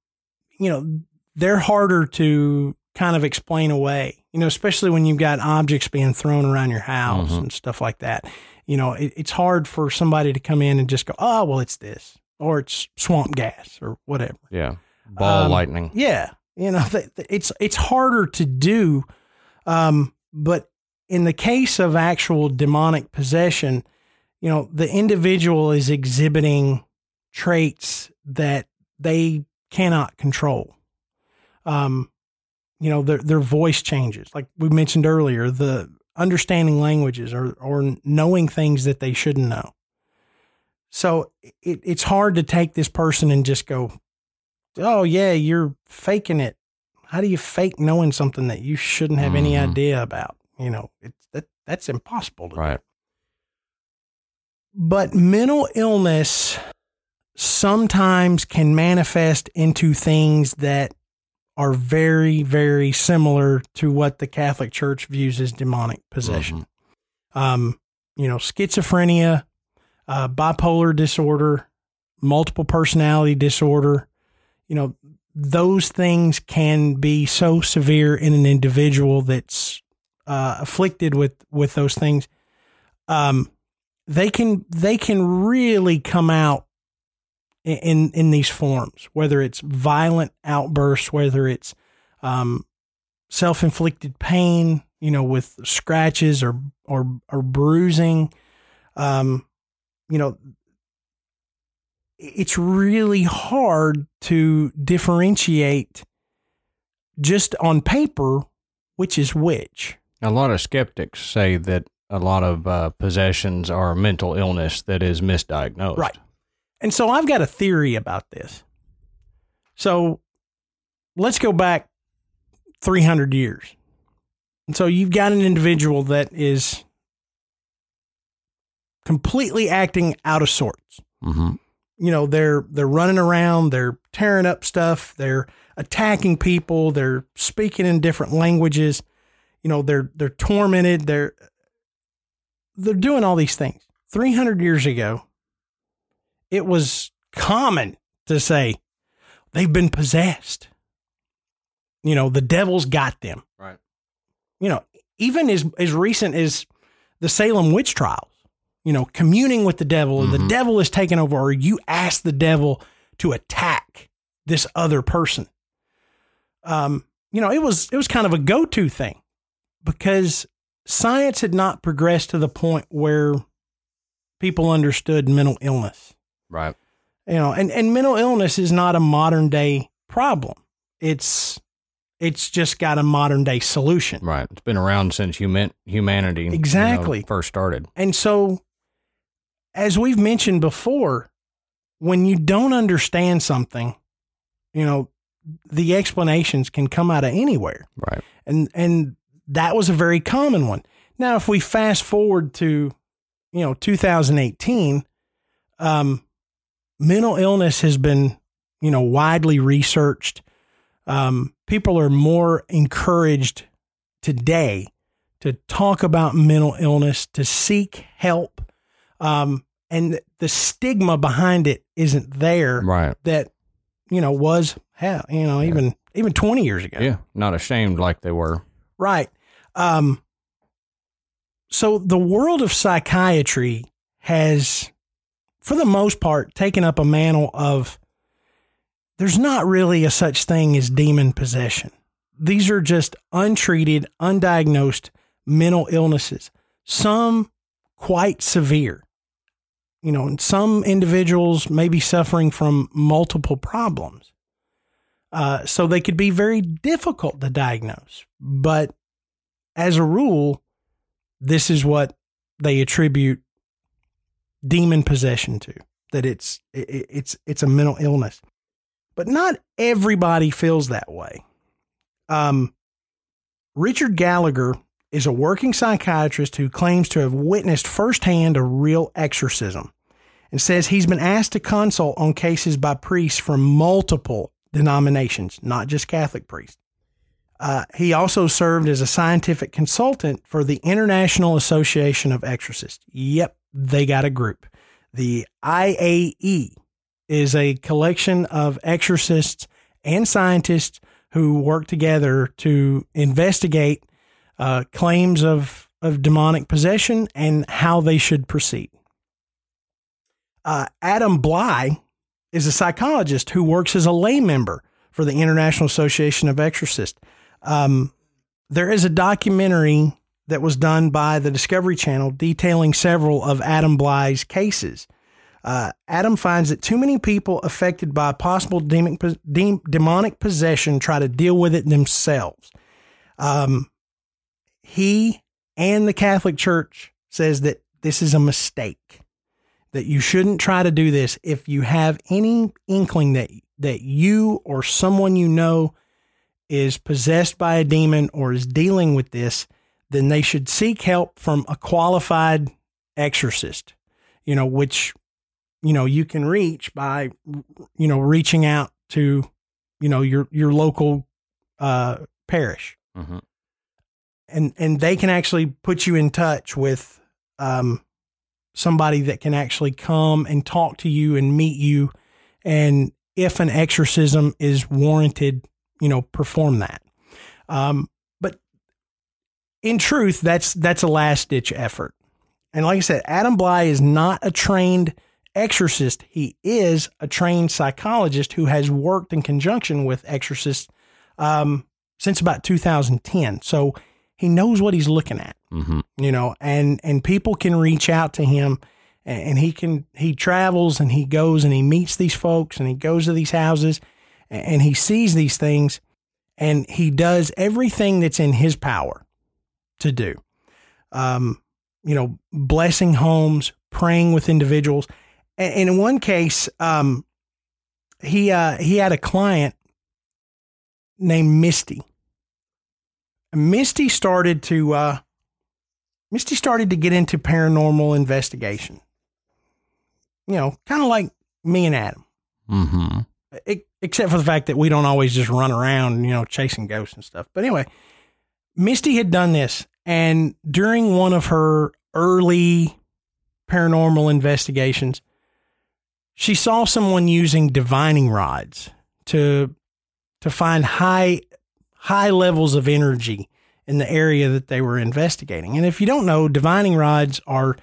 you know, they're harder to kind of explain away. You know, especially when you've got objects being thrown around your house Mhm. and stuff like that. You know, it, it's hard for somebody to come in and just go, "Oh, well, it's this," or "It's swamp gas," or whatever. Yeah. Ball Um, lightning. Yeah, you know, th- th- it's it's harder to do, um, but in the case of actual demonic possession, you know, the individual is exhibiting traits that they cannot control. Um, you know, their their voice changes, like we mentioned earlier, the understanding languages or or knowing things that they shouldn't know. So it, it's hard to take this person and just go, oh yeah, you're faking it. How do you fake knowing something that you shouldn't have any Mhm. idea about? You know, it's that that's impossible to do. Right. But mental illness sometimes can manifest into things that are very, very similar to what the Catholic Church views as demonic possession. Um, you know, schizophrenia, uh, bipolar disorder, multiple personality disorder, you know, those things can be so severe in an individual that's uh, afflicted with with those things. Um, they can they can really come out in in, these forms, whether it's violent outbursts, whether it's um, self inflicted pain, you know, with scratches or or or bruising. Um, you know, it's really hard to differentiate just on paper which is which. A lot of skeptics say that a lot of uh, possessions are mental illness that is misdiagnosed. Right. And so I've got a theory about this. So let's go back 300 years. And so you've got an individual that is completely acting out of sorts. Mm-hmm. You know, they're they're running around, they're tearing up stuff, they're attacking people, they're speaking in different languages. You know, they're they're tormented, they're they're doing all these things. 300 years ago, it was common to say they've been possessed. You know, the devil's got them. Right. You know, even as as recent as the Salem witch trials, you know, communing with the devil, the Mhm. devil is taken over, or you ask the devil to attack this other person. Um, you know, it was it was kind of a go-to thing because science had not progressed to the point where people understood mental illness Right. you know and, and mental illness is not a modern day problem it's it's just got a modern day solution Right. It's been around since human humanity you know, Exactly. first started. and so as we've mentioned before when you don't understand something you know the explanations can come out of anywhere Right. and and that was a very common one. Now, if we fast forward to you know 2018, um, mental illness has been you know widely researched. Um, people are more encouraged today to talk about mental illness, to seek help, um, and the stigma behind it isn't there Right. that you know was hell you know even even 20 years ago Yeah. Not ashamed like they were. Right. Um, so the world of psychiatry has, for the most part, taken up a mantle of there's not really a such thing as demon possession. These are just untreated, undiagnosed mental illnesses, some quite severe. You know, and some individuals may be suffering from multiple problems. Uh, so they could be very difficult to diagnose. But as a rule, this is what they attribute demon possession to that it's it, it's it's a mental illness. But not everybody feels that way. Um, Richard Gallagher is a working psychiatrist who claims to have witnessed firsthand a real exorcism and says he's been asked to consult on cases by priests from multiple denominations, not just Catholic priests. Uh, he also served as a scientific consultant for the International Association of Exorcists. Yep, they got a group. The IAE is a collection of exorcists and scientists who work together to investigate uh, claims of, of demonic possession and how they should proceed. Uh, Adam Blai is a psychologist who works as a lay member for the International Association of Exorcists. Um, there is a documentary that was done by the Discovery Channel detailing several of Adam Blai's cases. Uh, Adam finds that too many people affected by possible demonic, demonic possession try to deal with it themselves. Um, he and the Catholic Church says that this is a mistake. That you shouldn't try to do this if you have any inkling that that you or someone you know is possessed by a demon or is dealing with this, then they should seek help from a qualified exorcist. You know, which you know you can reach by you know reaching out to you know your your local uh, parish Mhm. and and they can actually put you in touch with um, somebody that can actually come and talk to you and meet you and if an exorcism is warranted you know perform that um, in truth that's that's a last ditch effort. And like i said adam blai is not a trained exorcist. He is a trained psychologist who has worked in conjunction with exorcists um, since about 2010 so he knows what he's looking at Mhm. you know and and people can reach out to him and, and he can he travels and he goes and he meets these folks and he goes to these houses and, and he sees these things and he does everything that's in his power to do um you know blessing homes praying with individuals and, in one case um he uh he had a client named misty misty started to uh Misty started to get into paranormal investigation. You know, kind of like me and Adam, Mhm. e- except for the fact that we don't always just run around, you know, chasing ghosts and stuff. But anyway, Misty had done this, and during one of her early paranormal investigations, she saw someone using divining rods to to find high high levels of energy in the area that they were investigating. And if you don't know, divining rods are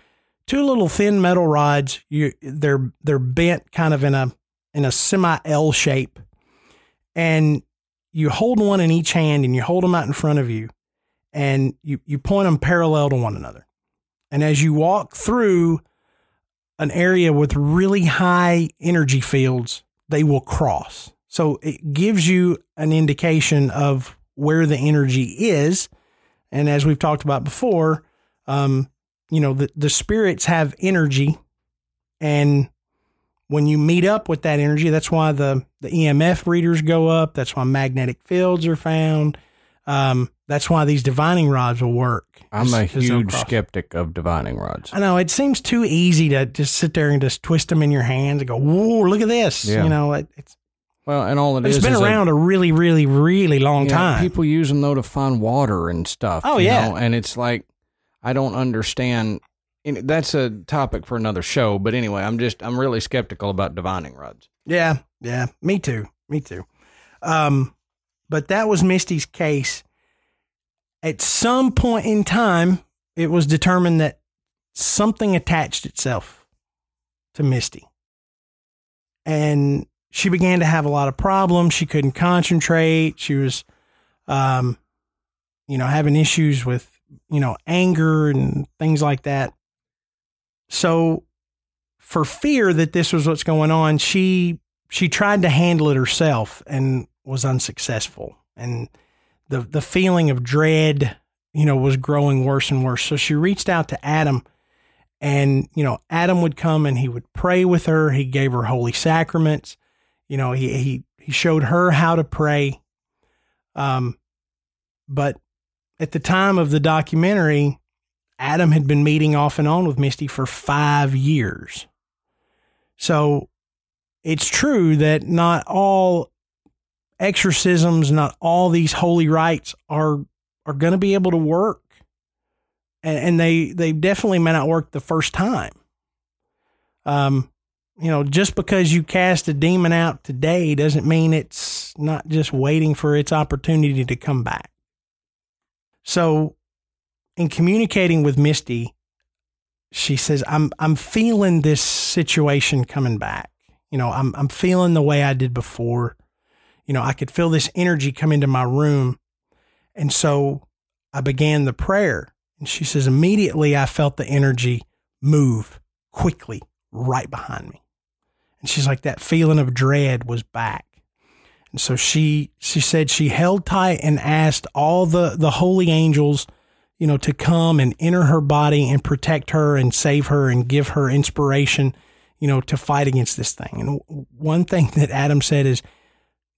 two little thin metal rods. You they're they're bent kind of in a in a semi L shape, and you hold one in each hand and you hold them out in front of you, and you you point them parallel to one another. And as you walk through an area with really high energy fields, they will cross. So it gives you an indication of where the energy is. And as we've talked about before, um, you know, the, the spirits have energy. And when you meet up with that energy, that's why the, the EMF readers go up. That's why magnetic fields are found. Um, that's why these divining rods will work. I'm a as- as they'll huge skeptic of divining rods. I know it seems too easy to just sit there and just twist them in your hands and go, "Whoa, look at this!" Yeah. You know, it, it's Well, and all it it's is been is a- around a, really, really, really long time. People use them though to find water and stuff. Oh, you yeah. know? and it's like I don't understand. And that's a topic for another show. But anyway, I'm just I'm really skeptical about divining rods. Yeah, yeah, me too, me too. Um, but that was Misty's case. At some point in time, it was determined that something attached itself to Misty, and she began to have a lot of problems. She couldn't concentrate. She was, um, you know, having issues with you know anger and things like that. So for fear that this was what's going on, she she tried to handle it herself and was unsuccessful. And the the feeling of dread, you know, was growing worse and worse. So she reached out to Adam and, you know, Adam would come and he would pray with her. He gave her holy sacraments. You know, he he he showed her how to pray. Um but at the time of the documentary, Adam had been meeting off and on with Misty for five years. So it's true that not all exorcisms, not all these holy rites are are going to be able to work, and, and they they definitely may not work the first time. Um, you know, just because you cast a demon out today doesn't mean it's not just waiting for its opportunity to come back. So in communicating with Misty, she says, I'm I'm feeling this situation coming back. You know, I'm I'm feeling the way I did before. You know, I could feel this energy come into my room. And so I began the prayer. And she says, immediately I felt the energy move quickly right behind me. And she's like, that feeling of dread was back. And so she she said she held tight and asked all the, the holy angels, you know, to come and enter her body and protect her and save her and give her inspiration, you know, to fight against this thing. And one thing that Adam said is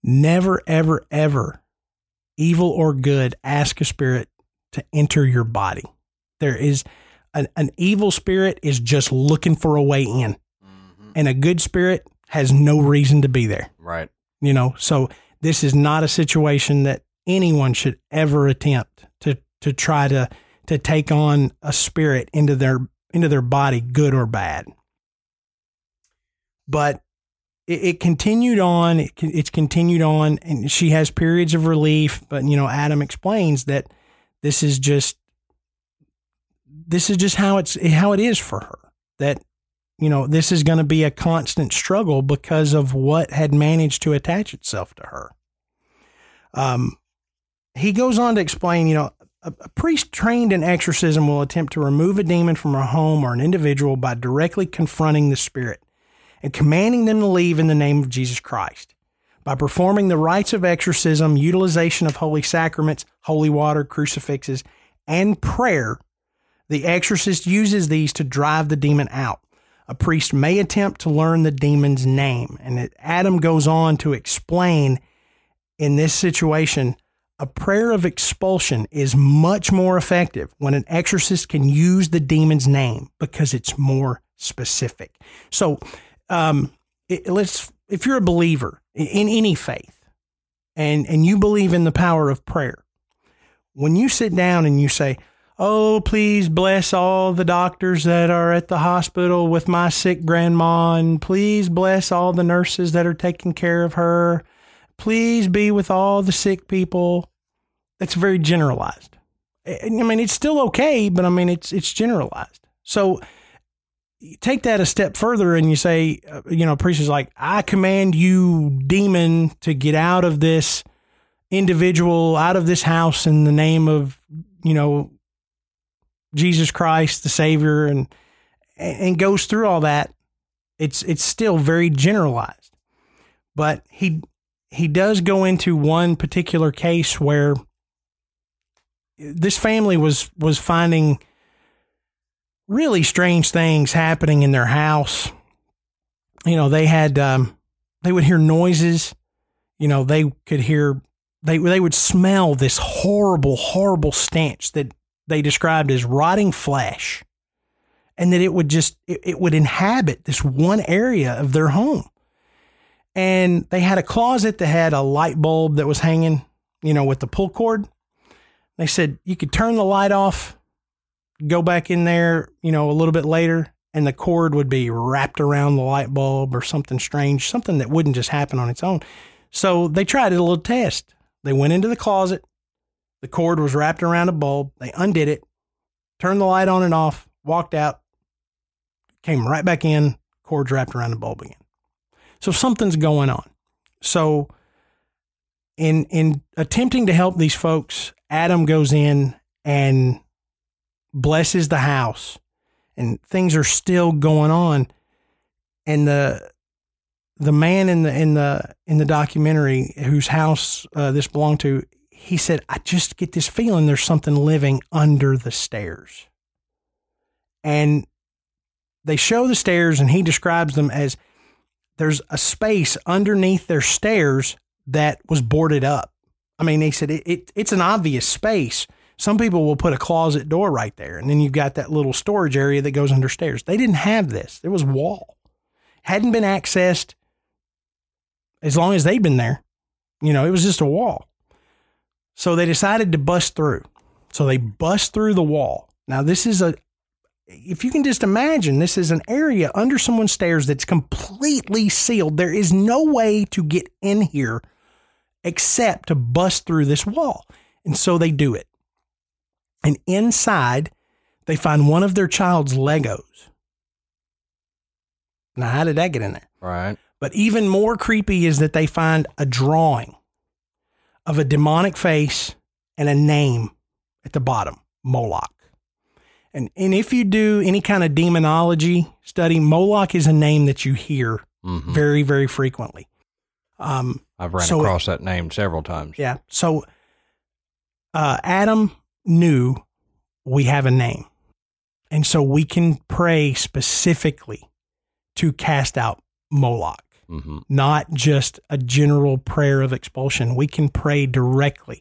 never, ever, ever, evil or good, ask a spirit to enter your body. There is an, an evil spirit is just looking for a way in, mm-hmm. and a good spirit has no reason to be there. Right. You know, so this is not a situation that anyone should ever attempt to to try to to take on a spirit into their into their body, good or bad. But it, it continued on. It, it's continued on, and she has periods of relief. But you know, Adam explains that this is just this is just how it's how it is for her. That you know, this is going to be a constant struggle because of what had managed to attach itself to her. Um, he goes on to explain, you know, a, a priest trained in exorcism will attempt to remove a demon from a home or an individual by directly confronting the spirit and commanding them to leave in the name of Jesus Christ. By performing the rites of exorcism, utilization of holy sacraments, holy water, crucifixes, and prayer, the exorcist uses these to drive the demon out. A priest may attempt to learn the demon's name. And Adam goes on to explain in this situation a prayer of expulsion is much more effective when an exorcist can use the demon's name because it's more specific. So, um, it, let's if you're a believer in, any faith and and you believe in the power of prayer, when you sit down and you say, "Oh, please bless all the doctors that are at the hospital with my sick grandma, and please bless all the nurses that are taking care of her." Please be with all the sick people. That's very generalized. I mean, it's still okay, but I mean, it's it's generalized. So take that a step further and you say, uh, you know, a priest is like, I command you, demon, to get out of this individual, out of this house in the name of, you know, Jesus Christ, the Savior, and and goes through all that. It's it's still very generalized, but he he does go into one particular case where this family was was finding really strange things happening in their house. You know, they had um, they would hear noises. You know, they could hear they they would smell this horrible, horrible stench that they described as rotting flesh, and that it would just it, it would inhabit this one area of their home. And they had a closet that had a light bulb that was hanging, you know, with the pull cord. They said you could turn the light off, go back in there, you know, a little bit later, and the cord would be wrapped around the light bulb or something strange, something that wouldn't just happen on its own. So they tried a little test. They went into the closet. The cord was wrapped around a bulb. They undid it, turned the light on and off, walked out, came right back in, cord's wrapped around the bulb again. So something's going on. So in in attempting to help these folks, Adam goes in and blesses the house and things are still going on. And the the man in the in the in the documentary whose house uh, this belonged to he said i just get this feeling there's something living under the stairs. And they show the stairs and he describes them as there's a space underneath their stairs that was boarded up. I mean he said it, it it's an obvious space some people will put a closet door right there, and then you've got that little storage area that goes under stairs. They didn't have this. There was wall. Hadn't been accessed as long as they'd been there. You know, it was just a wall. So they decided to bust through. So they bust through the wall. Now, this is a, if you can just imagine, this is an area under someone's stairs that's completely sealed. There is no way to get in here except to bust through this wall. And so they do it. And inside, they find one of their child's Legos. Now, how did that get in there? Right. But even more creepy is that they find a drawing of a demonic face and a name at the bottom Moloch. And, and if you do any kind of demonology study, Moloch is a name that you hear hmm very, very frequently. Um, I've ran So- across that name several times. yeah. So uh, Adam knew we have a name. And so we can pray specifically to cast out Moloch. hmm not just a general prayer of expulsion. We can pray directly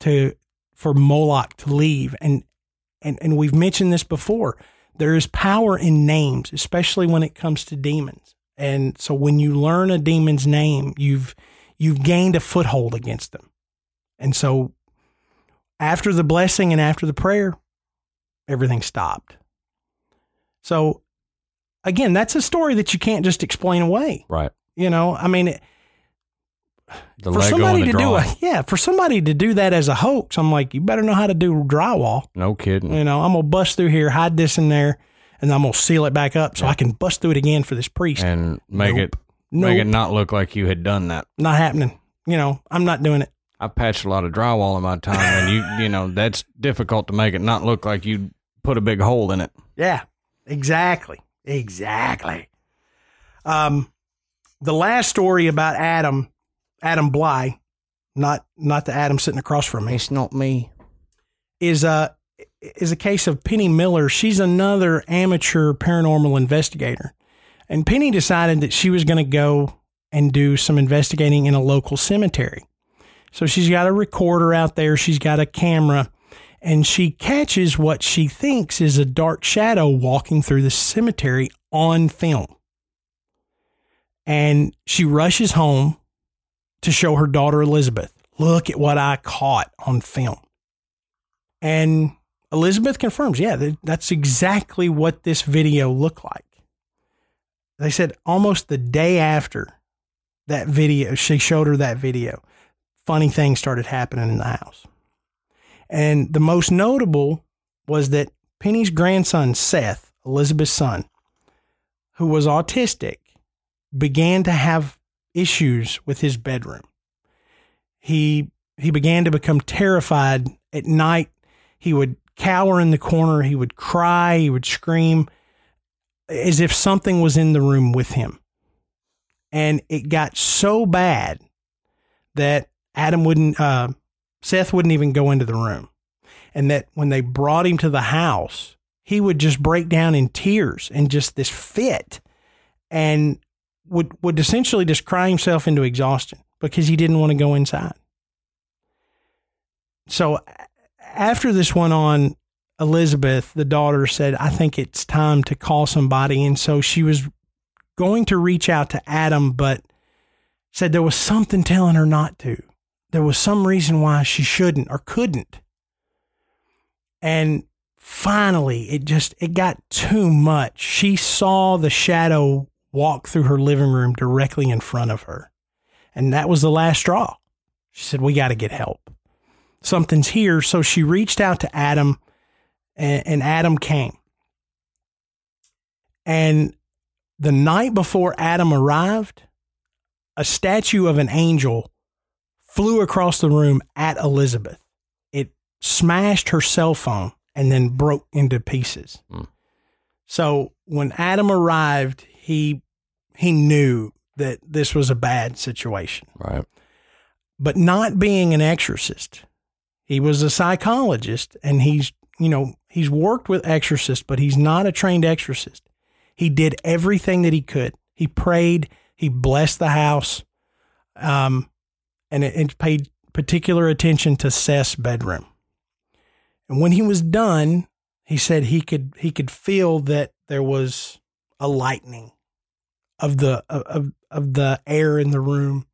to for Moloch to leave. And and and we've mentioned this before. There is power in names, especially when it comes to demons. And so when you learn a demon's name, you've you've gained a foothold against them. And so after the blessing and after the prayer, everything stopped. So again, that's a story that you can't just explain away. Right. You know, I mean, it- The for Lego somebody to do a yeah, for somebody to do that as a hoax, I'm like, you better know how to do drywall. No kidding. You know, I'm gonna bust through here, hide this in there, and I'm gonna seal it back up so I can bust through it again for this priest. And make Nope. it make it not look like you had done that. Not happening. You know, I'm not doing it. I patched a lot of drywall in my time, and you you know that's difficult to make it not look like you put a big hole in it. Yeah, exactly, exactly. Um, the last story about Adam, Adam Blai, not not the Adam sitting across from me. It's not me. is a is a case of Penny Miller. She's another amateur paranormal investigator, and Penny decided that she was going to go and do some investigating in a local cemetery. So she's got a recorder out there. She's got a camera, and she catches what she thinks is a dark shadow walking through the cemetery on film. And she rushes home to show her daughter Elizabeth. Look at what I caught on film. And Elizabeth confirms, yeah, that's exactly what this video looked like. They said almost the day after that video, she showed her that video, funny things started happening in the house. And the most notable was that Penny's grandson, Seth, Elizabeth's son, who was autistic, began to have issues with his bedroom. He he began to become terrified at night he would cower in the corner. He would cry. He would scream as if something was in the room with him. And it got so bad that Adam wouldn't, uh, Seth wouldn't even go into the room. And that when they brought him to the house, he would just break down in tears and just this fit and would, would essentially just cry himself into exhaustion because he didn't want to go inside. So after this went on, Elizabeth, the daughter, said, I think it's time to call somebody. And so she was going to reach out to Adam, but said there was something telling her not to. There was some reason why she shouldn't or couldn't. And finally, it just it got too much. She saw the shadow walk through her living room directly in front of her. And that was the last straw. She said, We got to get help something's here. So she reached out to Adam, and, and Adam came. And the night before Adam arrived, a statue of an angel flew across the room at Elizabeth. It smashed her cell phone and then broke into pieces. Hmm. So when Adam arrived, he he knew that this was a bad situation Right. but not being an exorcist. He was a psychologist and he's, you know, he's worked with exorcists, but he's not a trained exorcist. He did everything that he could. He prayed, he blessed the house, um, and it, it paid particular attention to Seth's bedroom. And when he was done, he said he could he could feel that there was a lightning of the of of the air in the room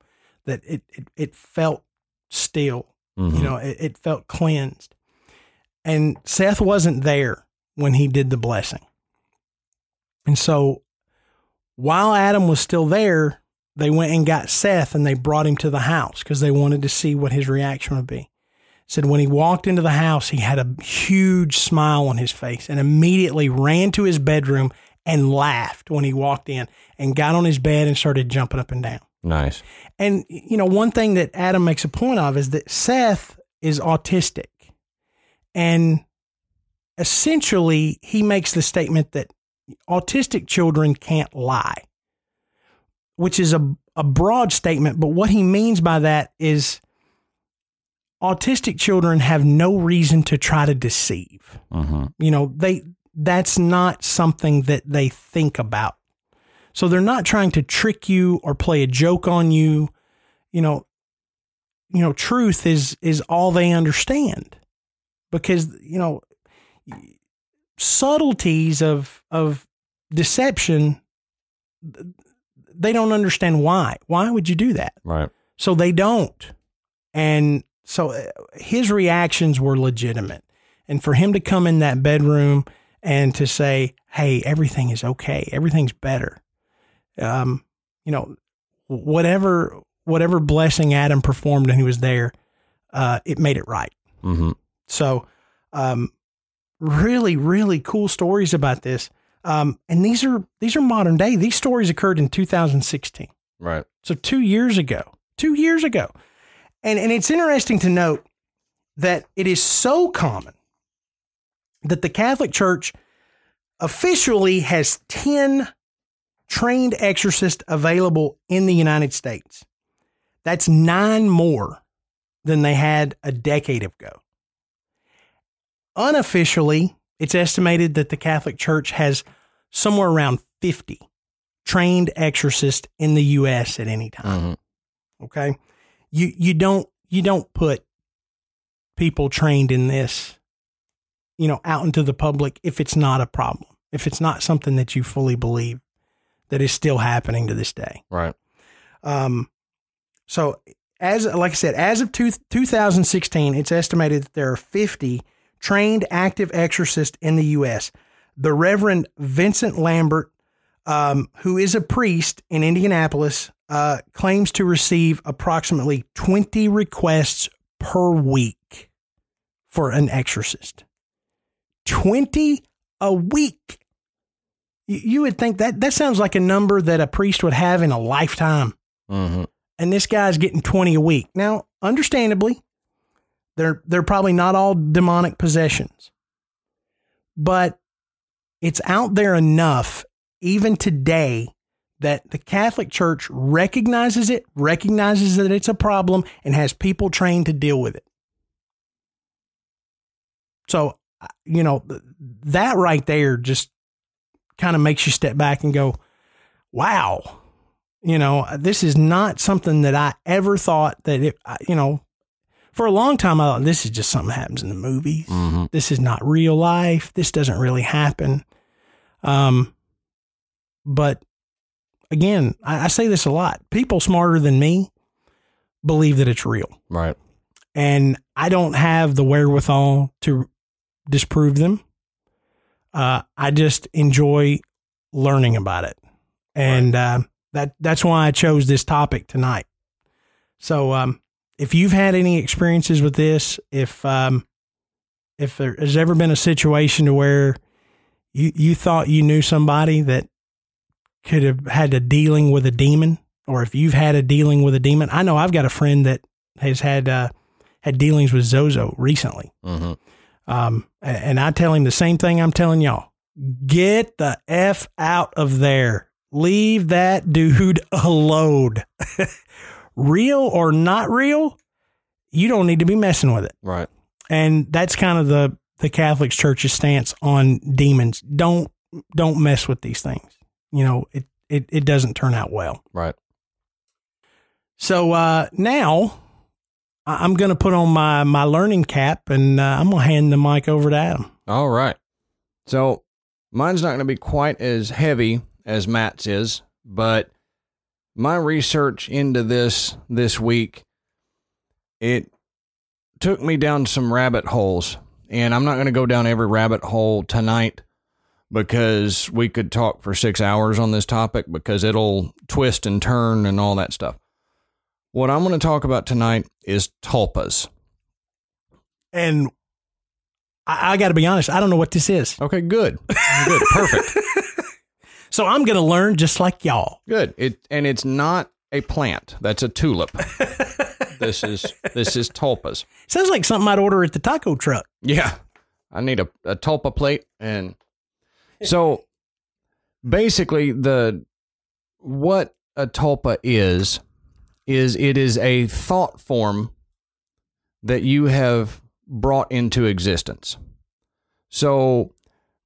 that it it, it felt still Mhm. you know it, it felt cleansed and seth wasn't there when he did the blessing and so while adam was still there they went and got seth and they brought him to the house because they wanted to see what his reaction would be said when he walked into the house, he had a huge smile on his face and immediately ran to his bedroom and laughed when he walked in and got on his bed and started jumping up and down. Nice. And you know, one thing that Adam makes a point of is that Seth is autistic. And essentially, he makes the statement that autistic children can't lie, which is a, a broad statement. But what he means by that is autistic children have no reason to try to deceive. Mm-hmm. You know, they that's not something that they think about. So they're not trying to trick you or play a joke on you. You know, you know, truth is is all they understand. Because, you know, subtleties of of deception they don't understand why. Why would you do that? Right. So they don't. And so uh, his reactions were legitimate. And for him to come in that bedroom and to say, "Hey, everything is okay. Everything's better." Um, you know, whatever whatever blessing Adam performed when he was there, uh, it made it right. Mm-hmm. So, um, really, really cool stories about this. Um, and these are these are modern day. These stories occurred in 2016. Right. So two years ago, two years ago. And, and it's interesting to note that it is so common that the Catholic Church officially has 10 trained exorcists available in the United States. That's nine more than they had a decade ago. Unofficially, it's estimated that the Catholic Church has somewhere around 50 trained exorcists in the US at any time. Mm-hmm. Okay. You you don't you don't put people trained in this, you know, out into the public if it's not a problem. If it's not something that you fully believe that is still happening to this day. Right. Um so as like I said, as of two, 2016, it's estimated that there are 50 trained active exorcist in the US. The Reverend Vincent Lampert um, who is a priest in Indianapolis, uh, claims to receive approximately 20 requests per week for an exorcist. 20 a week. You, you would think that that sounds like a number that a priest would have in a lifetime. Mm-hmm. And this guy's getting 20 a week. Now, understandably, they're they're probably not all demonic possessions. But it's out there enough even today that the Catholic Church recognizes it, recognizes that it's a problem, and has people trained to deal with it. So, uh, you know, that right there just kind of makes you step back and go, wow, you know, this is not something that I ever thought that it, you know, for a long time, I thought this is just something that happens in the movies. Mm-hmm. This is not real life. This doesn't really happen. Um, but again, I, I say this a lot. People smarter than me believe that it's real. Right. And I don't have the wherewithal to disprove them. Uh, I just enjoy learning about it. And uh, that that's why I chose this topic tonight. So um, if you've had any experiences with this, if um, if there has ever been a situation to where you you thought you knew somebody that could have had a dealing with a demon, or if you've had a dealing with a demon, I know I've got a friend that has had uh, had dealings with Zozo recently. Mm-hmm. Um, and I tell him the same thing I'm telling y'all. Get the F out of there. Leave that dude alone. Real or not real, you don't need to be messing with it. Right. And that's kind of the the Catholic Church's stance on demons. Don't don't mess with these things. You know, it it, it doesn't turn out well. Right. So uh, now I'm going to put on my my learning cap and uh, I'm going to hand the mic over to Adam. All right. So mine's not going to be quite as heavy as Matt's is, but my research into this this week it took me down some rabbit holes, and I'm not going to go down every rabbit hole tonight because we could talk for 6 hours on this topic because it'll twist and turn and all that stuff. What I'm going to talk about tonight is tulpas. and I, I got to be honest, I don't know what this is. Okay, good. Good. Perfect. So I'm going to learn just like y'all. Good. It and it's not a plant. That's a tulip. this is this is tulpas. Sounds like something I'd order at the taco truck. Yeah. I need a, a tulpa plate and so basically the what a tulpa is is it is a thought form that you have brought into existence. So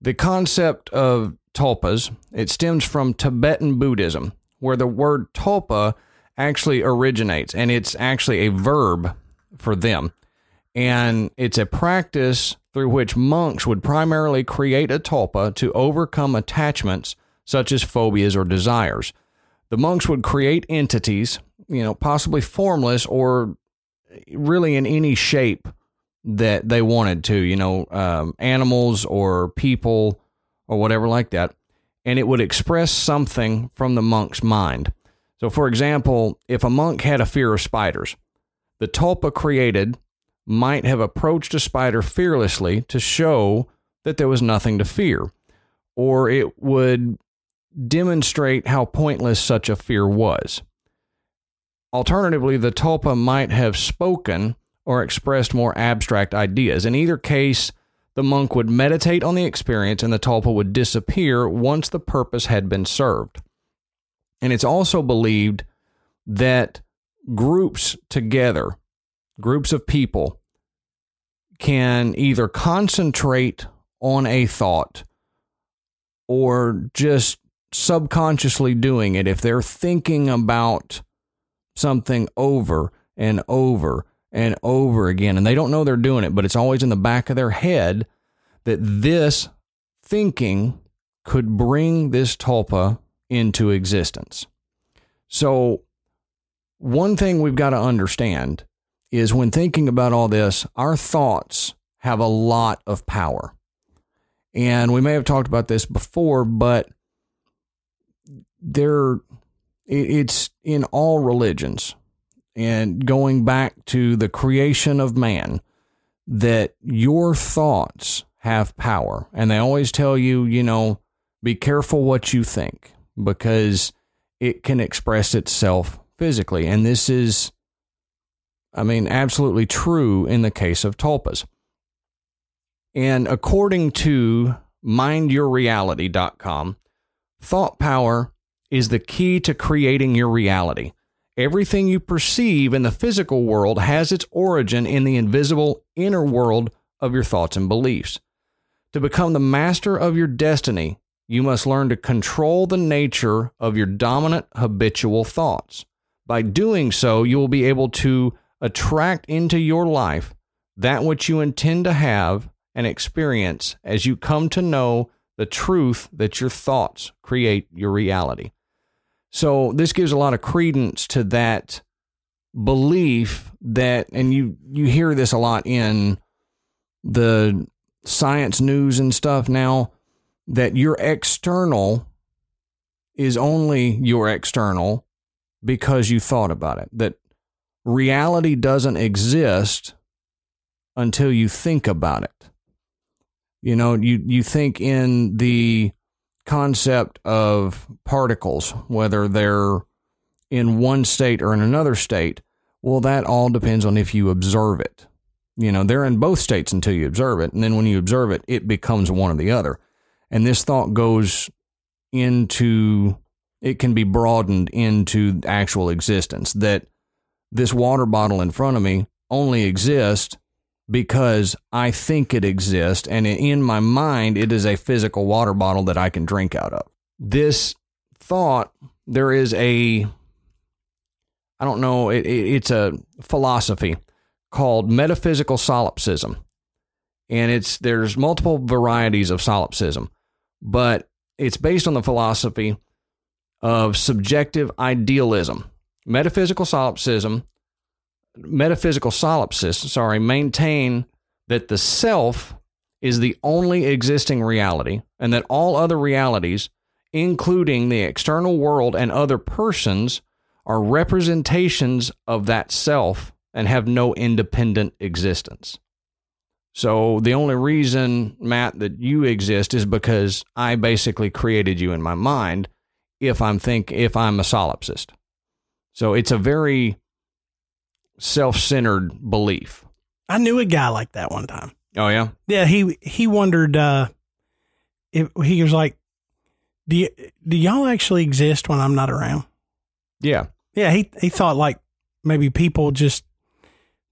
the concept of tulpas, it stems from Tibetan Buddhism, where the word tulpa actually originates and it's actually a verb for them. And it's a practice through which monks would primarily create a tulpa to overcome attachments such as phobias or desires. The monks would create entities, you know, possibly formless or really in any shape that they wanted to, you know, um, animals or people or whatever like that. And it would express something from the monk's mind. So, for example, if a monk had a fear of spiders, the tulpa created might have approached a spider fearlessly to show that there was nothing to fear, or it would demonstrate how pointless such a fear was. Alternatively, the tulpa might have spoken or expressed more abstract ideas. In either case, the monk would meditate on the experience and the tulpa would disappear once the purpose had been served. And it's also believed that groups together, groups of people, can either concentrate on a thought or just subconsciously doing it. If they're thinking about something over and over and over again, and they don't know they're doing it, but it's always in the back of their head that this thinking could bring this tulpa into existence. So, one thing we've got to understand is when thinking about all this, our thoughts have a lot of power. And we may have talked about this before, but there it's in all religions and going back to the creation of man that your thoughts have power. And they always tell you you know be careful what you think because it can express itself physically. And this is i mean absolutely true in the case of tulpas. And according to mindyourreality.com thought power is the key to creating your reality. Everything you perceive in the physical world has its origin in the invisible inner world of your thoughts and beliefs. To become the master of your destiny, you must learn to control the nature of your dominant habitual thoughts. By doing so, you will be able to attract into your life that which you intend to have and experience as you come to know the truth that your thoughts create your reality. So this gives a lot of credence to that belief that, and you you hear this a lot in the science news and stuff now, that your external is only your external because you thought about it. That reality doesn't exist until you think about it. You know, you you think in the concept of particles, whether they're in one state or in another state, well, that all depends on if you observe it. You know, they're in both states until you observe it. And then when you observe it, it becomes one or the other. And this thought goes into, it can be broadened into actual existence that this water bottle in front of me only exists because I think it exists. And in my mind, it is a physical water bottle that I can drink out of. This thought, there is a, I don't know, it, it, it's a philosophy called metaphysical solipsism. And it's there's multiple varieties of solipsism, but it's based on the philosophy of subjective idealism. Metaphysical solipsism metaphysical solipsists, sorry, maintain that the self is the only existing reality and that all other realities, including the external world and other persons, are representations of that self and have no independent existence. So the only reason, Matt, that you exist is because I basically created you in my mind if I'm think if I'm a solipsist. So it's a very self-centered belief. I knew a guy like that one time. Oh yeah? Yeah, he he wondered uh if he was like, Do you, do y'all actually exist when I'm not around? Yeah. Yeah, he he thought like maybe people just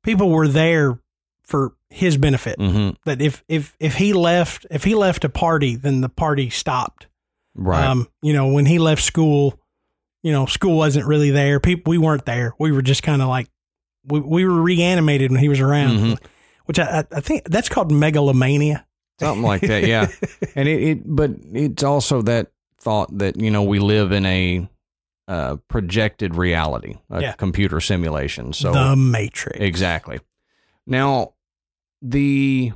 people were there for his benefit. Mhm. That if if if he left if he left a party, then the party stopped. Right. Um, you know, when he left school, you know, school wasn't really there. People we weren't there. We were just kind of like we we were reanimated when he was around. Mhm. Which I, I I think that's called megalomania. Something like that, yeah. and it, it but it's also that thought that, you know, we live in a uh, projected reality, a Yeah. computer simulation. So the Matrix. Exactly. Now, the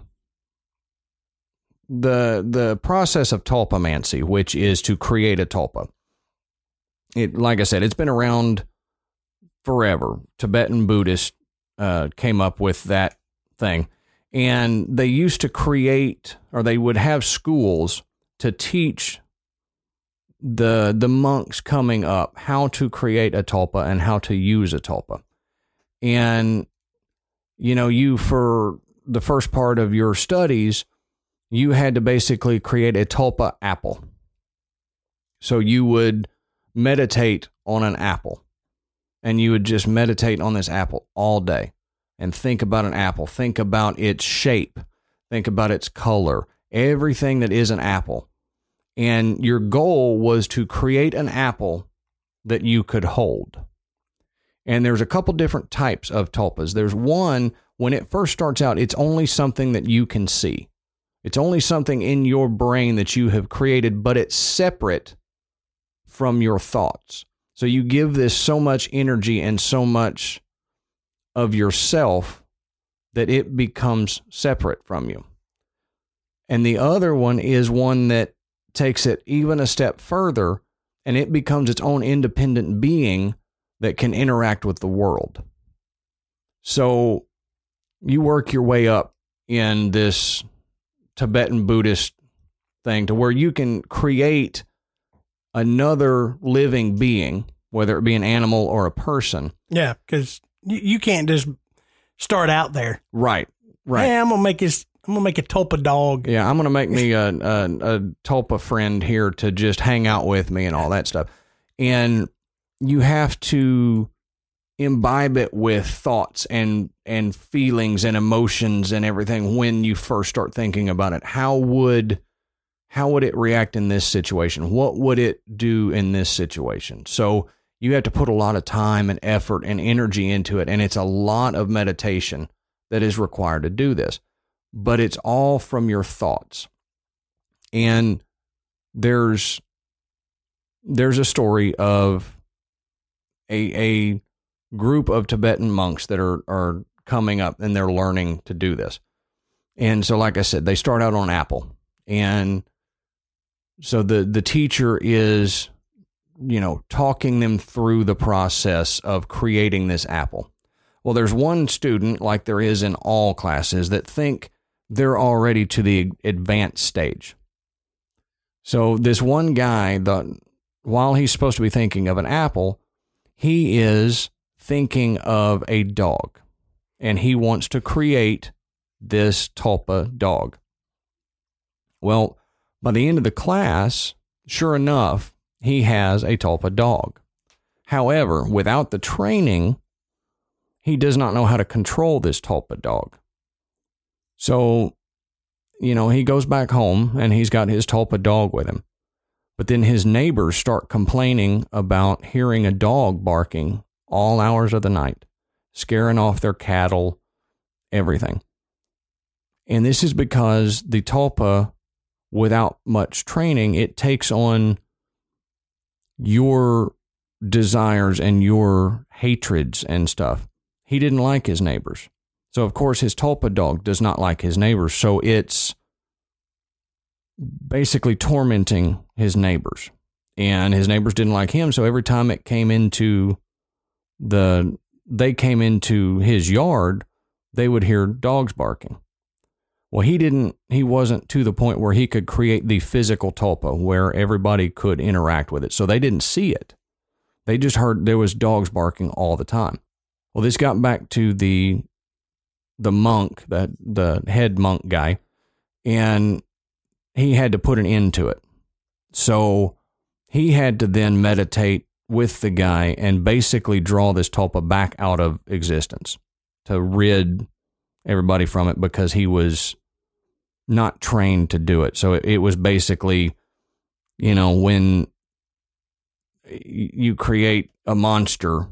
the the process of tulpamancy, which is to create a tulpa. It, like I said, it's been around forever. Tibetan Buddhists uh, came up with that thing, and they used to create, or they would have schools to teach the the monks coming up how to create a tulpa and how to use a tulpa. And you know, you for the first part of your studies, you had to basically create a tulpa apple. So you would meditate on an apple and you would just meditate on this apple all day and think about an apple, think about its shape, think about its color, everything that is an apple. And your goal was to create an apple that you could hold. And there's a couple different types of tulpas. There's one when it first starts out, it's only something that you can see. It's only something in your brain that you have created, but it's separate from your thoughts. So you give this so much energy and so much of yourself that it becomes separate from you. And the other one is one that takes it even a step further and it becomes its own independent being that can interact with the world. So you work your way up in this Tibetan Buddhist thing to where you can create another living being, whether it be an animal or a person. Yeah, because you, you can't just start out there. Right. Right. Hey, I'm gonna make this. I'm gonna make a tulpa dog. Yeah, I'm gonna make me a, a a tulpa friend here to just hang out with me and all that stuff. And you have to imbibe it with thoughts and and feelings and emotions and everything when you first start thinking about it. How would how would it react in this situation? What would it do in this situation? So you have to put a lot of time and effort and energy into it and it's a lot of meditation that is required to do this but it's all from your thoughts. And there's there's a story of a a group of Tibetan monks that are are coming up and they're learning to do this. And so like I said, they start out on Apple. And so the the teacher is you know talking them through the process of creating this apple. Well, there's one student, like there is in all classes, that think they're already to the advanced stage. So this one guy, the while he's supposed to be thinking of an apple, he is thinking of a dog, and he wants to create this tulpa dog. Well, by the end of the class, sure enough, he has a tulpa dog. However, without the training, he does not know how to control this tulpa dog. So, you know, he goes back home and he's got his tulpa dog with him. But then his neighbors start complaining about hearing a dog barking all hours of the night, scaring off their cattle, everything. And this is because the tulpa, without much training, it takes on your desires and your hatreds and stuff. He didn't like his neighbors. So, of course, his tulpa dog does not like his neighbors. So, it's basically tormenting his neighbors. And his neighbors didn't like him. So, every time it came into the, they came into his yard, they would hear dogs barking. Well, he didn't, he wasn't to the point where he could create the physical tulpa where everybody could interact with it. So they didn't see it. They just heard there was dogs barking all the time. Well, this got back to the the monk, the the head monk guy, and he had to put an end to it. So he had to then meditate with the guy and basically draw this tulpa back out of existence to rid everybody from it because he was not trained to do it. So it, it was basically, you know, when you create a monster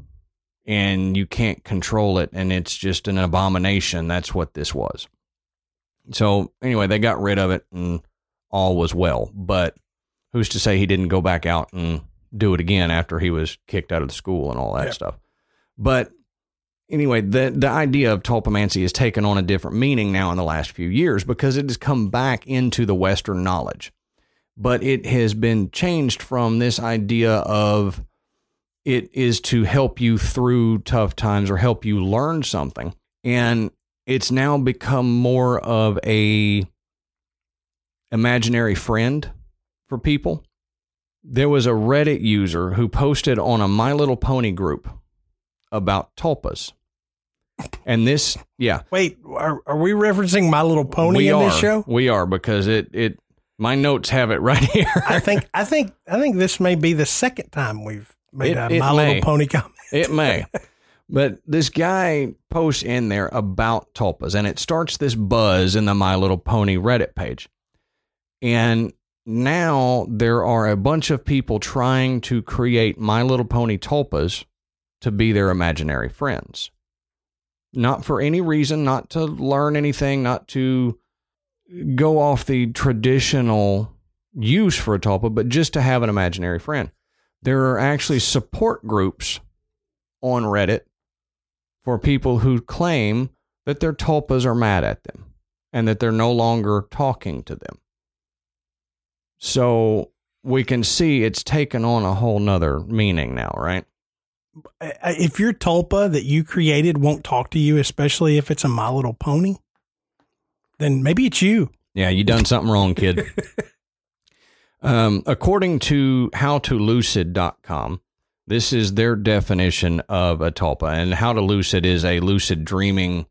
and you can't control it and it's just an abomination, that's what this was. So anyway, they got rid of it and all was well. But who's to say he didn't go back out and do it again after he was kicked out of the school and all that Yep. stuff? But anyway, the the idea of tulpamancy has taken on a different meaning now in the last few years because it has come back into the Western knowledge. But it has been changed from this idea of it is to help you through tough times or help you learn something. And it's now become more of a imaginary friend for people. There was a Reddit user who posted on a My Little Pony group about tulpas. And this, yeah, Wait, are, are we referencing My Little Pony we in are. this show? We are because it it my notes have it right here. I think I think I think this may be the second time we've made It- a it My may. Little Pony comment. It may. But this guy posts in there about tulpas and it starts this buzz in the My Little Pony Reddit page. And now there are a bunch of people trying to create My Little Pony tulpas to be their imaginary friends. Not for any reason, not to learn anything, not to go off the traditional use for a tulpa, but just to have an imaginary friend. There are actually support groups on Reddit for people who claim that their tulpas are mad at them and that they're no longer talking to them. So we can see it's taken on a whole nother meaning now, right? If your tulpa that you created won't talk to you, especially if it's a My Little Pony, then maybe it's you. Yeah, you done something wrong, kid. um, according to howtolucid.com, this is their definition of a tulpa. And How to Lucid is a lucid dreaming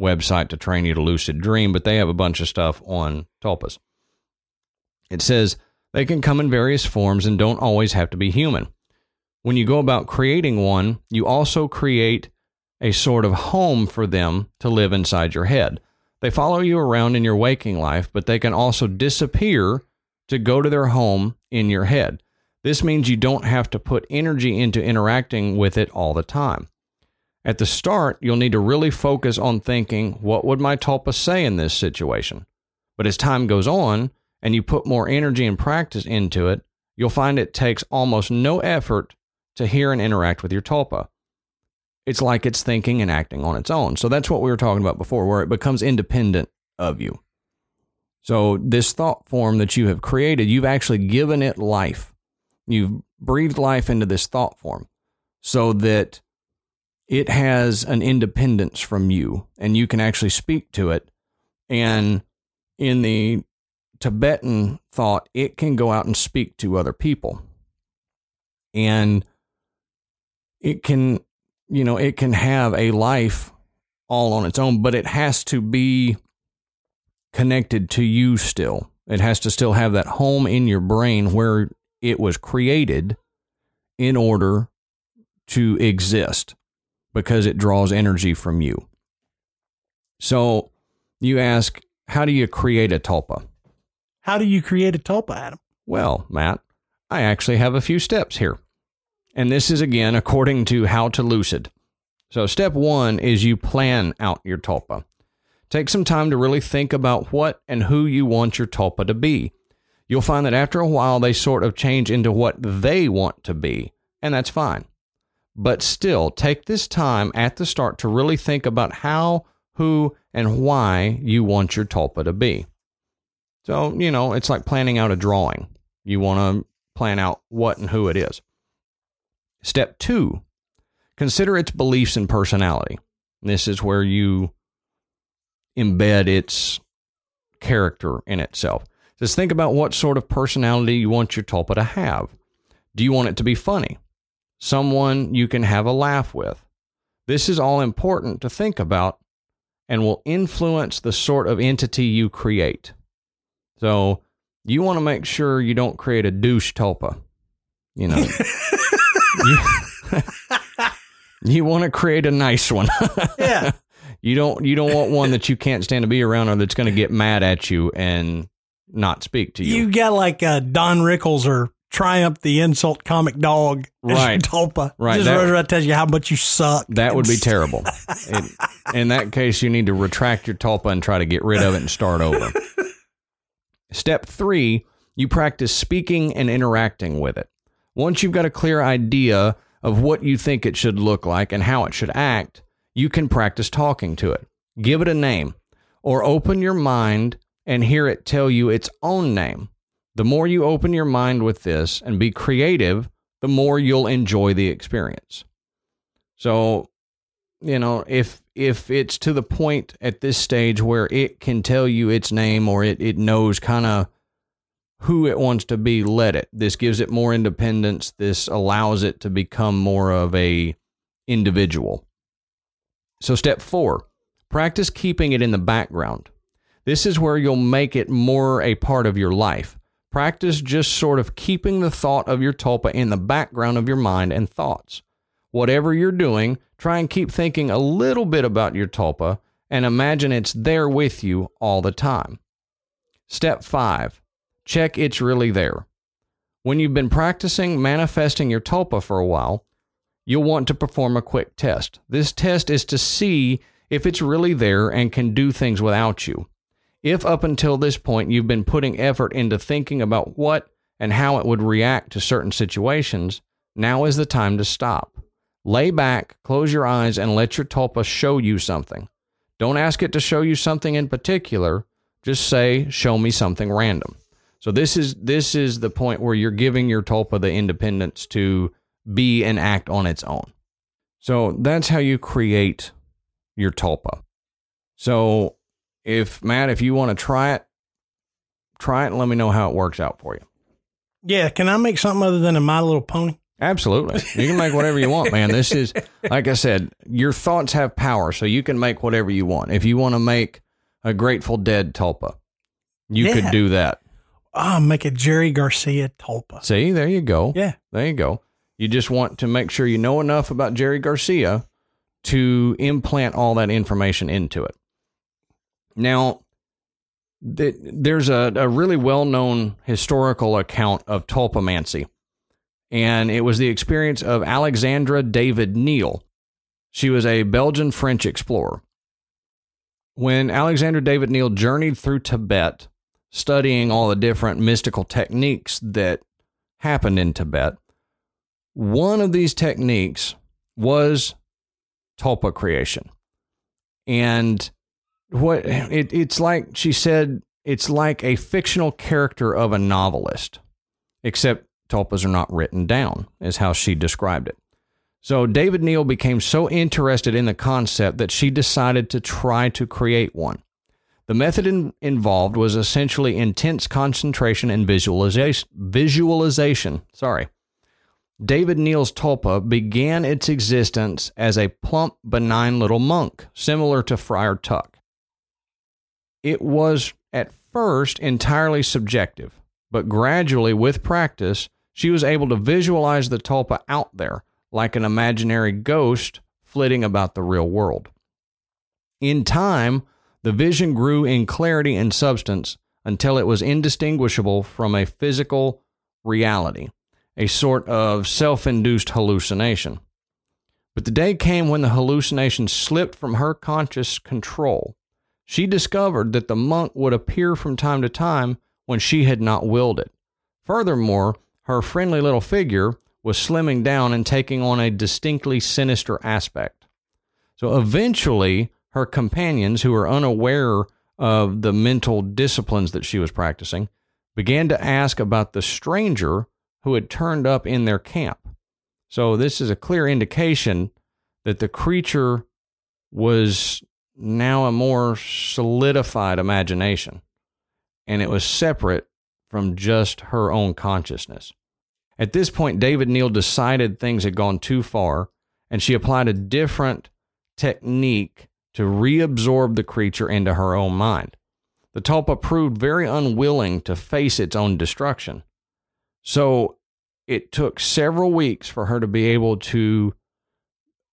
website to train you to lucid dream, but they have a bunch of stuff on tulpas. It says they can come in various forms and don't always have to be human. When you go about creating one, you also create a sort of home for them to live inside your head. They follow you around in your waking life, but they can also disappear to go to their home in your head. This means you don't have to put energy into interacting with it all the time. At the start, you'll need to really focus on thinking, what would my tulpa say in this situation? But as time goes on and you put more energy and practice into it, you'll find it takes almost no effort to hear and interact with your tulpa it's like it's thinking and acting on its own. So that's what we were talking about before, where it becomes independent of you. So this thought form that you have created, you've actually given it life. You've breathed life into this thought form so that it has an independence from you and you can actually speak to it. And in the Tibetan thought, it can go out and speak to other people. And it can you know, it can have a life all on its own, but it has to be connected to you still. It has to still have that home in your brain where it was created in order to exist because it draws energy from you. So you ask, how do you create a tulpa? How do you create a tulpa, Adam? Well, Matt, I actually have a few steps here. And this is again according to How to Lucid. So, step one is you plan out your tulpa. Take some time to really think about what and who you want your tulpa to be. You'll find that after a while, they sort of change into what they want to be, and that's fine. But still, take this time at the start to really think about how, who, and why you want your tulpa to be. So, you know, it's like planning out a drawing. You want to plan out what and who it is. Step two, consider its beliefs and personality. This is where you embed its character in itself. Just think about what sort of personality you want your tulpa to have. Do you want it to be funny? Someone you can have a laugh with? This is all important to think about and will influence the sort of entity you create. So, you want to make sure you don't create a douche tulpa. You know, you, you want to create a nice one. Yeah. You don't you don't want one that you can't stand to be around or that's going to get mad at you and not speak to you. You got like uh, Don Rickles or Triumph the insult comic dog. Right. Tulpa. Right, Just that- around tells you how much you suck. that would be terrible. In- in that case, you need to retract your tulpa and try to get rid of it and start over. Step three, you practice speaking and interacting with it. Once you've got a clear idea of what you think it should look like and how it should act, you can practice talking to it. Give it a name or open your mind and hear it tell you its own name. The more you open your mind with this and be creative, the more you'll enjoy the experience. So, you know, if if it's to the point at this stage where it can tell you its name or it, it knows kind of who it wants to be, let it. This gives it more independence. This allows it to become more of a individual. So step 4, practice keeping it in the background. This is where you'll make it more a part of your life. Practice just sort of keeping the thought of your tulpa in the background of your mind and thoughts. Whatever you're doing, try and keep thinking a little bit about your tulpa and imagine it's there with you all the time. Step 5. Check it's really there. When you've been practicing manifesting your tulpa for a while, you'll want to perform a quick test. This test is to see if it's really there and can do things without you. If up until this point you've been putting effort into thinking about what and how it would react to certain situations, now is the time to stop. Lay back, close your eyes, and let your tulpa show you something. Don't ask it to show you something in particular. Just say, "Show me something random." So this is this is the point where you're giving your tulpa the independence to be and act on its own. So that's how you create your tulpa. So if Matt, if you want to try it, try it and let me know how it works out for you. Yeah, can I make something other than a My Little Pony? Absolutely. You can make whatever you want, man. This is, like I said, your thoughts have power, so you can make whatever you want. If you want to make a Grateful Dead tulpa, you Yeah. could do that. Ah, make a Jerry Garcia Tulpa. See, there you go. Yeah. There you go. You just want to make sure you know enough about Jerry Garcia to implant all that information into it. Now, th- there's a, a really well known historical account of tulpamancy, and it was the experience of Alexandra David-Néel. She was a Belgian French explorer. When Alexander David-Néel journeyed through Tibet, studying all the different mystical techniques that happened in Tibet, one of these techniques was tulpa creation. And what it, it's like she said, it's like a fictional character of a novelist, except tulpas are not written down, is how she described it. So David-Néel became so interested in the concept that she decided to try to create one. The method in, involved was essentially intense concentration and visualization. Visualization, sorry. David-Néel's tulpa began its existence as a plump, benign little monk, similar to Friar Tuck. It was at first entirely subjective, but gradually, with practice, she was able to visualize the tulpa out there like an imaginary ghost flitting about the real world. In time, the vision grew in clarity and substance until it was indistinguishable from a physical reality, a sort of self induced hallucination. But the day came when the hallucination slipped from her conscious control. She discovered that the monk would appear from time to time when she had not willed it. Furthermore, her friendly little figure was slimming down and taking on a distinctly sinister aspect. So eventually, her companions, who were unaware of the mental disciplines that she was practicing, began to ask about the stranger who had turned up in their camp. So, this is a clear indication that the creature was now a more solidified imagination. and it was separate from just her own consciousness. At this point, David-Néel decided things had gone too far, and she applied a different technique to reabsorb the creature into her own mind. The Tulpa proved very unwilling to face its own destruction. So it took several weeks for her to be able to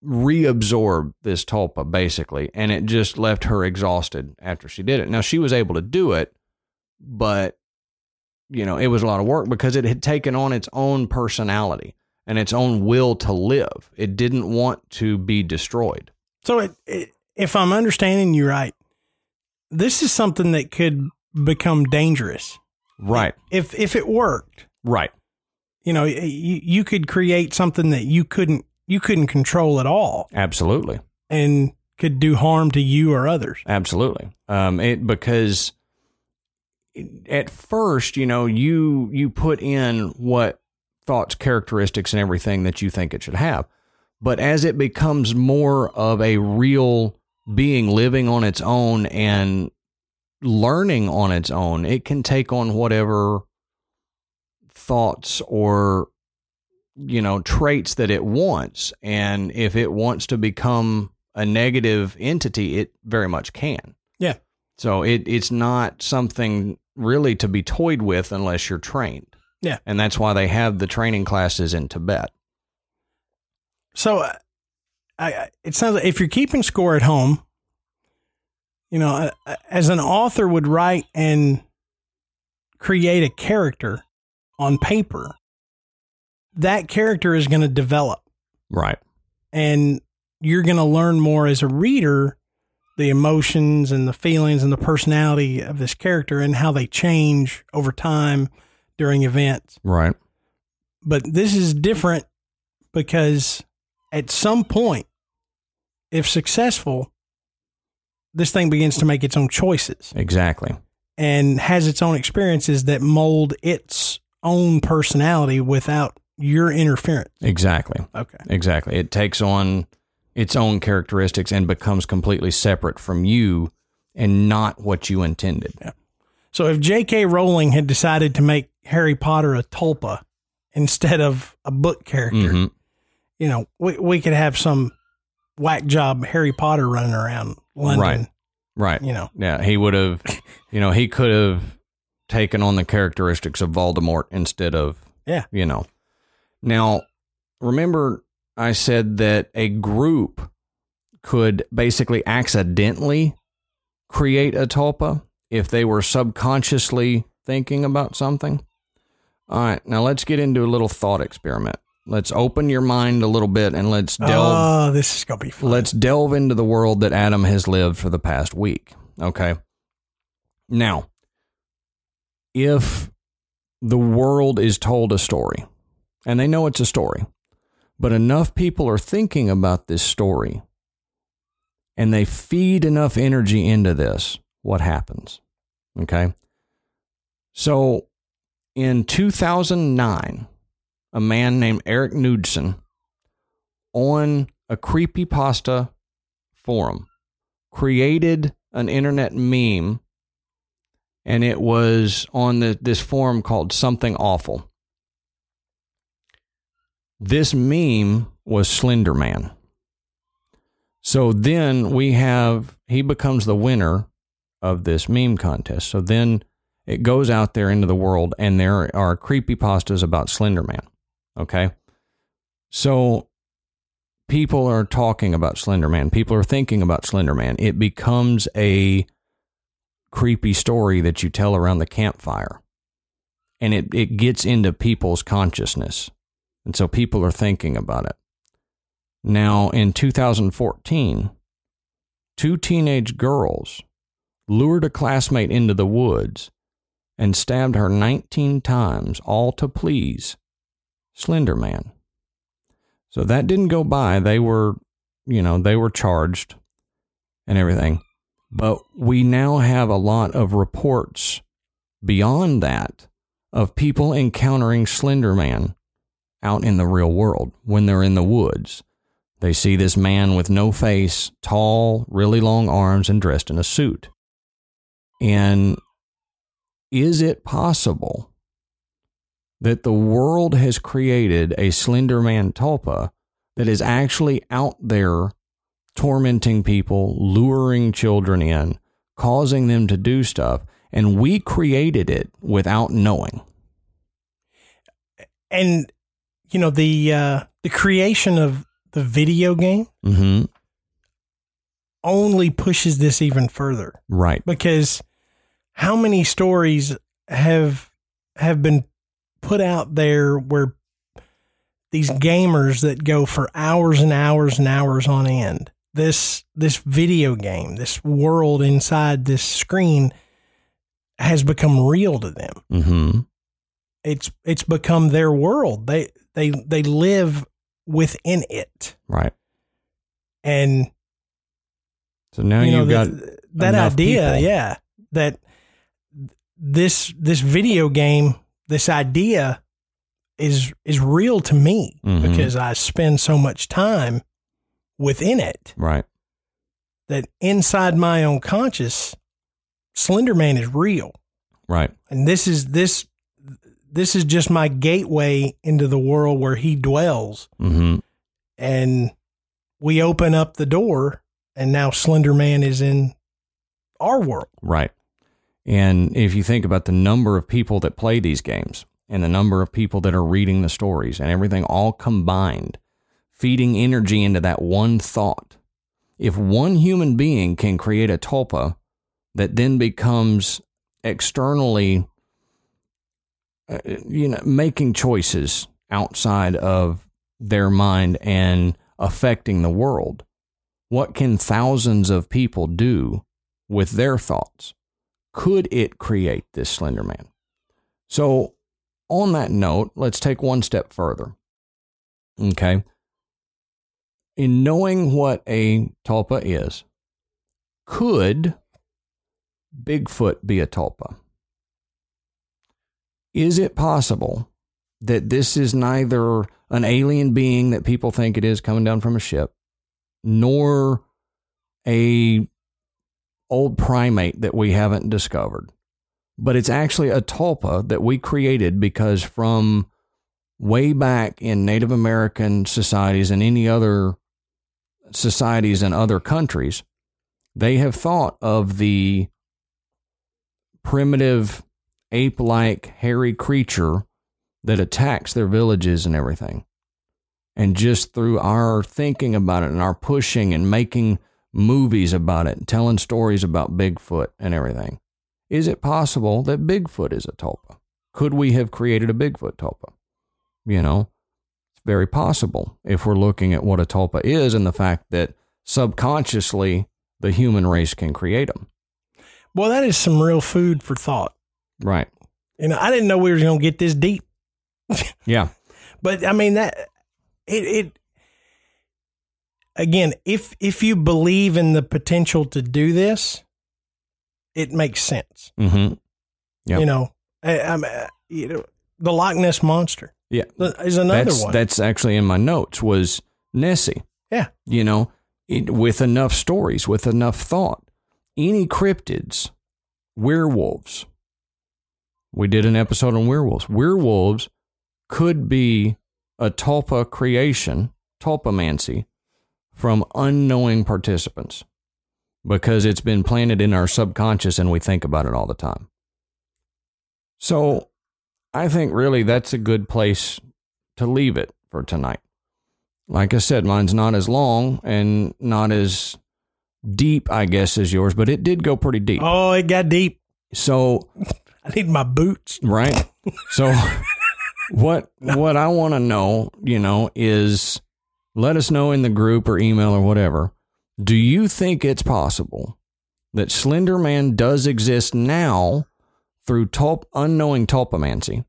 reabsorb this tulpa basically and it just left her exhausted after she did it now she was able to do it but you know it was a lot of work because it had taken on its own personality and its own will to live it didn't want to be destroyed So, it, it, if I'm understanding you right, this is something that could become dangerous right if if it worked. right You know, you, you could create something that you couldn't you couldn't control at all, absolutely and could do harm to you or others. Absolutely. Um, it because at first, you know, you you put in what thoughts, characteristics, and everything that you think it should have, but as it becomes more of a real being living on its own and learning on its own, it can take on whatever thoughts or you know traits that it wants. And if it wants to become a negative entity it very much can. Yeah. so it it's not something really to be toyed with unless you're trained. Yeah. and that's why they have the training classes in tibet. So, uh, I, it sounds like if you're keeping score at home, you know, uh, as an author would write and create a character on paper, that character is going to develop, right. And you're going to learn more as a reader the emotions and the feelings and the personality of this character and how they change over time during events. Right. But this is different because at some point, if successful, this thing begins to make its own choices exactly and has its own experiences that mold its own personality without your interference. exactly Okay. exactly it takes on its own characteristics and becomes completely separate from you and not what you intended So if J.K. Rowling had decided to make Harry Potter a tulpa instead of a book character, Mhm. You know, we, we could have some whack job Harry Potter running around London. Right. right You know, Yeah, he would have, you know, he could have taken on the characteristics of Voldemort instead of, Yeah. you know. Now, remember, I said that a group could basically accidentally create a tulpa if they were subconsciously thinking about something. All right, now let's get into a little thought experiment. Let's open your mind a little bit and let's ah, delve oh, this is to be fun. Let's delve into the world that Adam has lived for the past week. Okay. Now, if the world is told a story, and they know it's a story, but enough people are thinking about this story and they feed enough energy into this, what happens? Okay. So in 2009, a man named Eric Knudsen on a creepypasta forum created an internet meme and it was on the, this forum called something awful. This meme was slender man. So then we have he becomes the winner of this meme contest. So then it goes out there into the world and there are creepypastas about slender man okay so people are talking about Slender Man. People are thinking about Slender Man. It becomes a creepy story that you tell around the campfire. And it, it gets into people's consciousness. And so people are thinking about it. Now, in 2014, two teenage girls lured a classmate into the woods and stabbed her 19 times, all to please Slender Man. So that didn't go by. They were, you know, they were charged and everything. But we now have a lot of reports beyond that of people encountering Slender Man out in the real world when they're in the woods. They see this man with no face, tall, really long arms, and dressed in a suit. And is it possible that the world has created a Slender Man Tulpa that is actually out there tormenting people, luring children in, causing them to do stuff, and we created it without knowing? And you know the uh, the creation of the video game Mm-hmm. only pushes this even further Right. because how many stories have have been put out there where these gamers that go for hours and hours and hours on end this this video game this world inside this screen has become real to them Mm-hmm. it's it's become their world they they they live within it Right. and So now you know you've got that, that idea people. yeah that this this video game this idea is is real to me Mhm. because i spend so much time within it right. that inside my own conscious slender man is real Right. and this is this this is just my gateway into the world where he dwells Mm-hmm. and we open up the door and now slender man is in our world Right. And if you think about the number of people that play these games and the number of people that are reading the stories and everything all combined, feeding energy into that one thought, if one human being can create a tulpa that then becomes externally, uh, you know, making choices outside of their mind and affecting the world, what can thousands of people do with their thoughts? Could it create this Slender Man? So, on that note, let's take one step further. Okay. In knowing what a tulpa is, could Bigfoot be a tulpa? Is it possible that this is neither an alien being that people think it is coming down from a ship, nor a old primate that we haven't discovered. But it's actually a tulpa that we created because from way back in Native American societies and any other societies in other countries, they have thought of the primitive ape like hairy creature that attacks their villages and everything. And just through our thinking about it and our pushing and making movies about it, telling stories about Bigfoot and everything. Is it possible that Bigfoot is a tulpa? Could we have created a Bigfoot tulpa? You know, it's very possible if we're looking at what a tulpa is and the fact that subconsciously the human race can create them. Well, that is some real food for thought. Right. You know, I didn't know we were going to get this deep, Yeah. but I mean that it it again, if if you believe in the potential to do this, it makes sense. Mm-hmm. Yep. You know, I, I'm, uh, you know, the Loch Ness monster Yeah. is another that's, one. That's actually in my notes was Nessie. Yeah. You know, it, with enough stories, with enough thought, any cryptids, werewolves. We did an episode on werewolves. Werewolves could be a tulpa creation, tulpamancy, from unknowing participants because it's been planted in our subconscious and we think about it all the time. So I think really that's a good place to leave it for tonight. Like I said, mine's not as long and not as deep, I guess, as yours, but it did go pretty deep. oh, it got deep. So, I need my boots. right? So, what what I want to know, you know, is let us know in the group or email or whatever. Do you think it's possible that Slender Man does exist now through tulp, unknowing tulpamancy?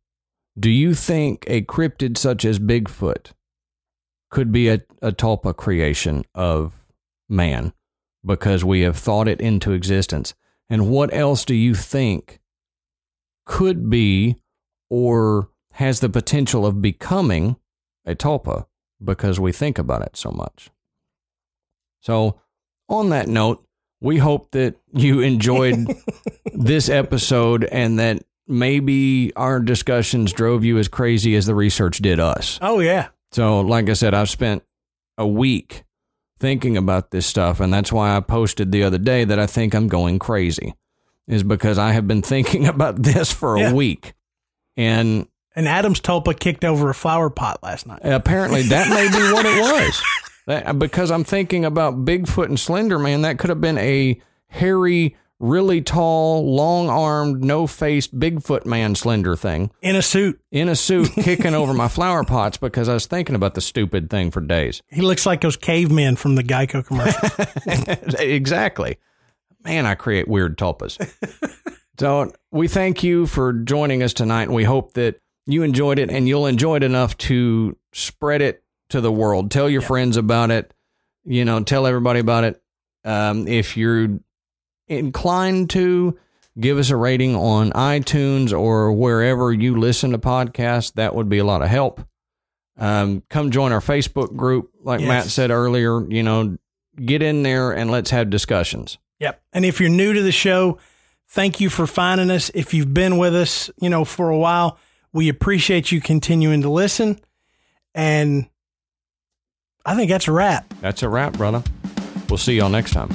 Do you think a cryptid such as Bigfoot could be a, a tulpa creation of man because we have thought it into existence? And what else do you think could be or has the potential of becoming a tulpa because we think about it so much? So, on that note, we hope that you enjoyed this episode and that maybe our discussions drove you as crazy as the research did us. Oh yeah. So, like I said, I've spent a week thinking about this stuff, and that's why I posted the other day that I think I'm going crazy, is because I have been thinking about this for Yeah. a week. And And Adam's tulpa kicked over a flower pot last night. apparently that may be what it was. That, because I'm thinking about Bigfoot and Slender Man, that could have been a hairy, really tall, long armed, no faced Bigfoot man slender thing In a suit. in a suit kicking over my flower pots because I was thinking about the stupid thing for days. He looks like those cavemen from the Geico commercial. exactly. Man, I create weird tulpas. so we thank you for joining us tonight, and we hope that you enjoyed it and you'll enjoy it enough to spread it to the world. Tell your friends about it. You know, tell everybody about it. Um, if you're inclined to, give us a rating on iTunes or wherever you listen to podcasts. That would be a lot of help. Um, come join our Facebook group, like Yes. Matt said earlier. You know, get in there and let's have discussions. Yep. And if you're new to the show, thank you for finding us. If you've been with us, you know, for a while, we appreciate you continuing to listen. And I think that's a wrap. That's a wrap, brother. We'll see y'all next time.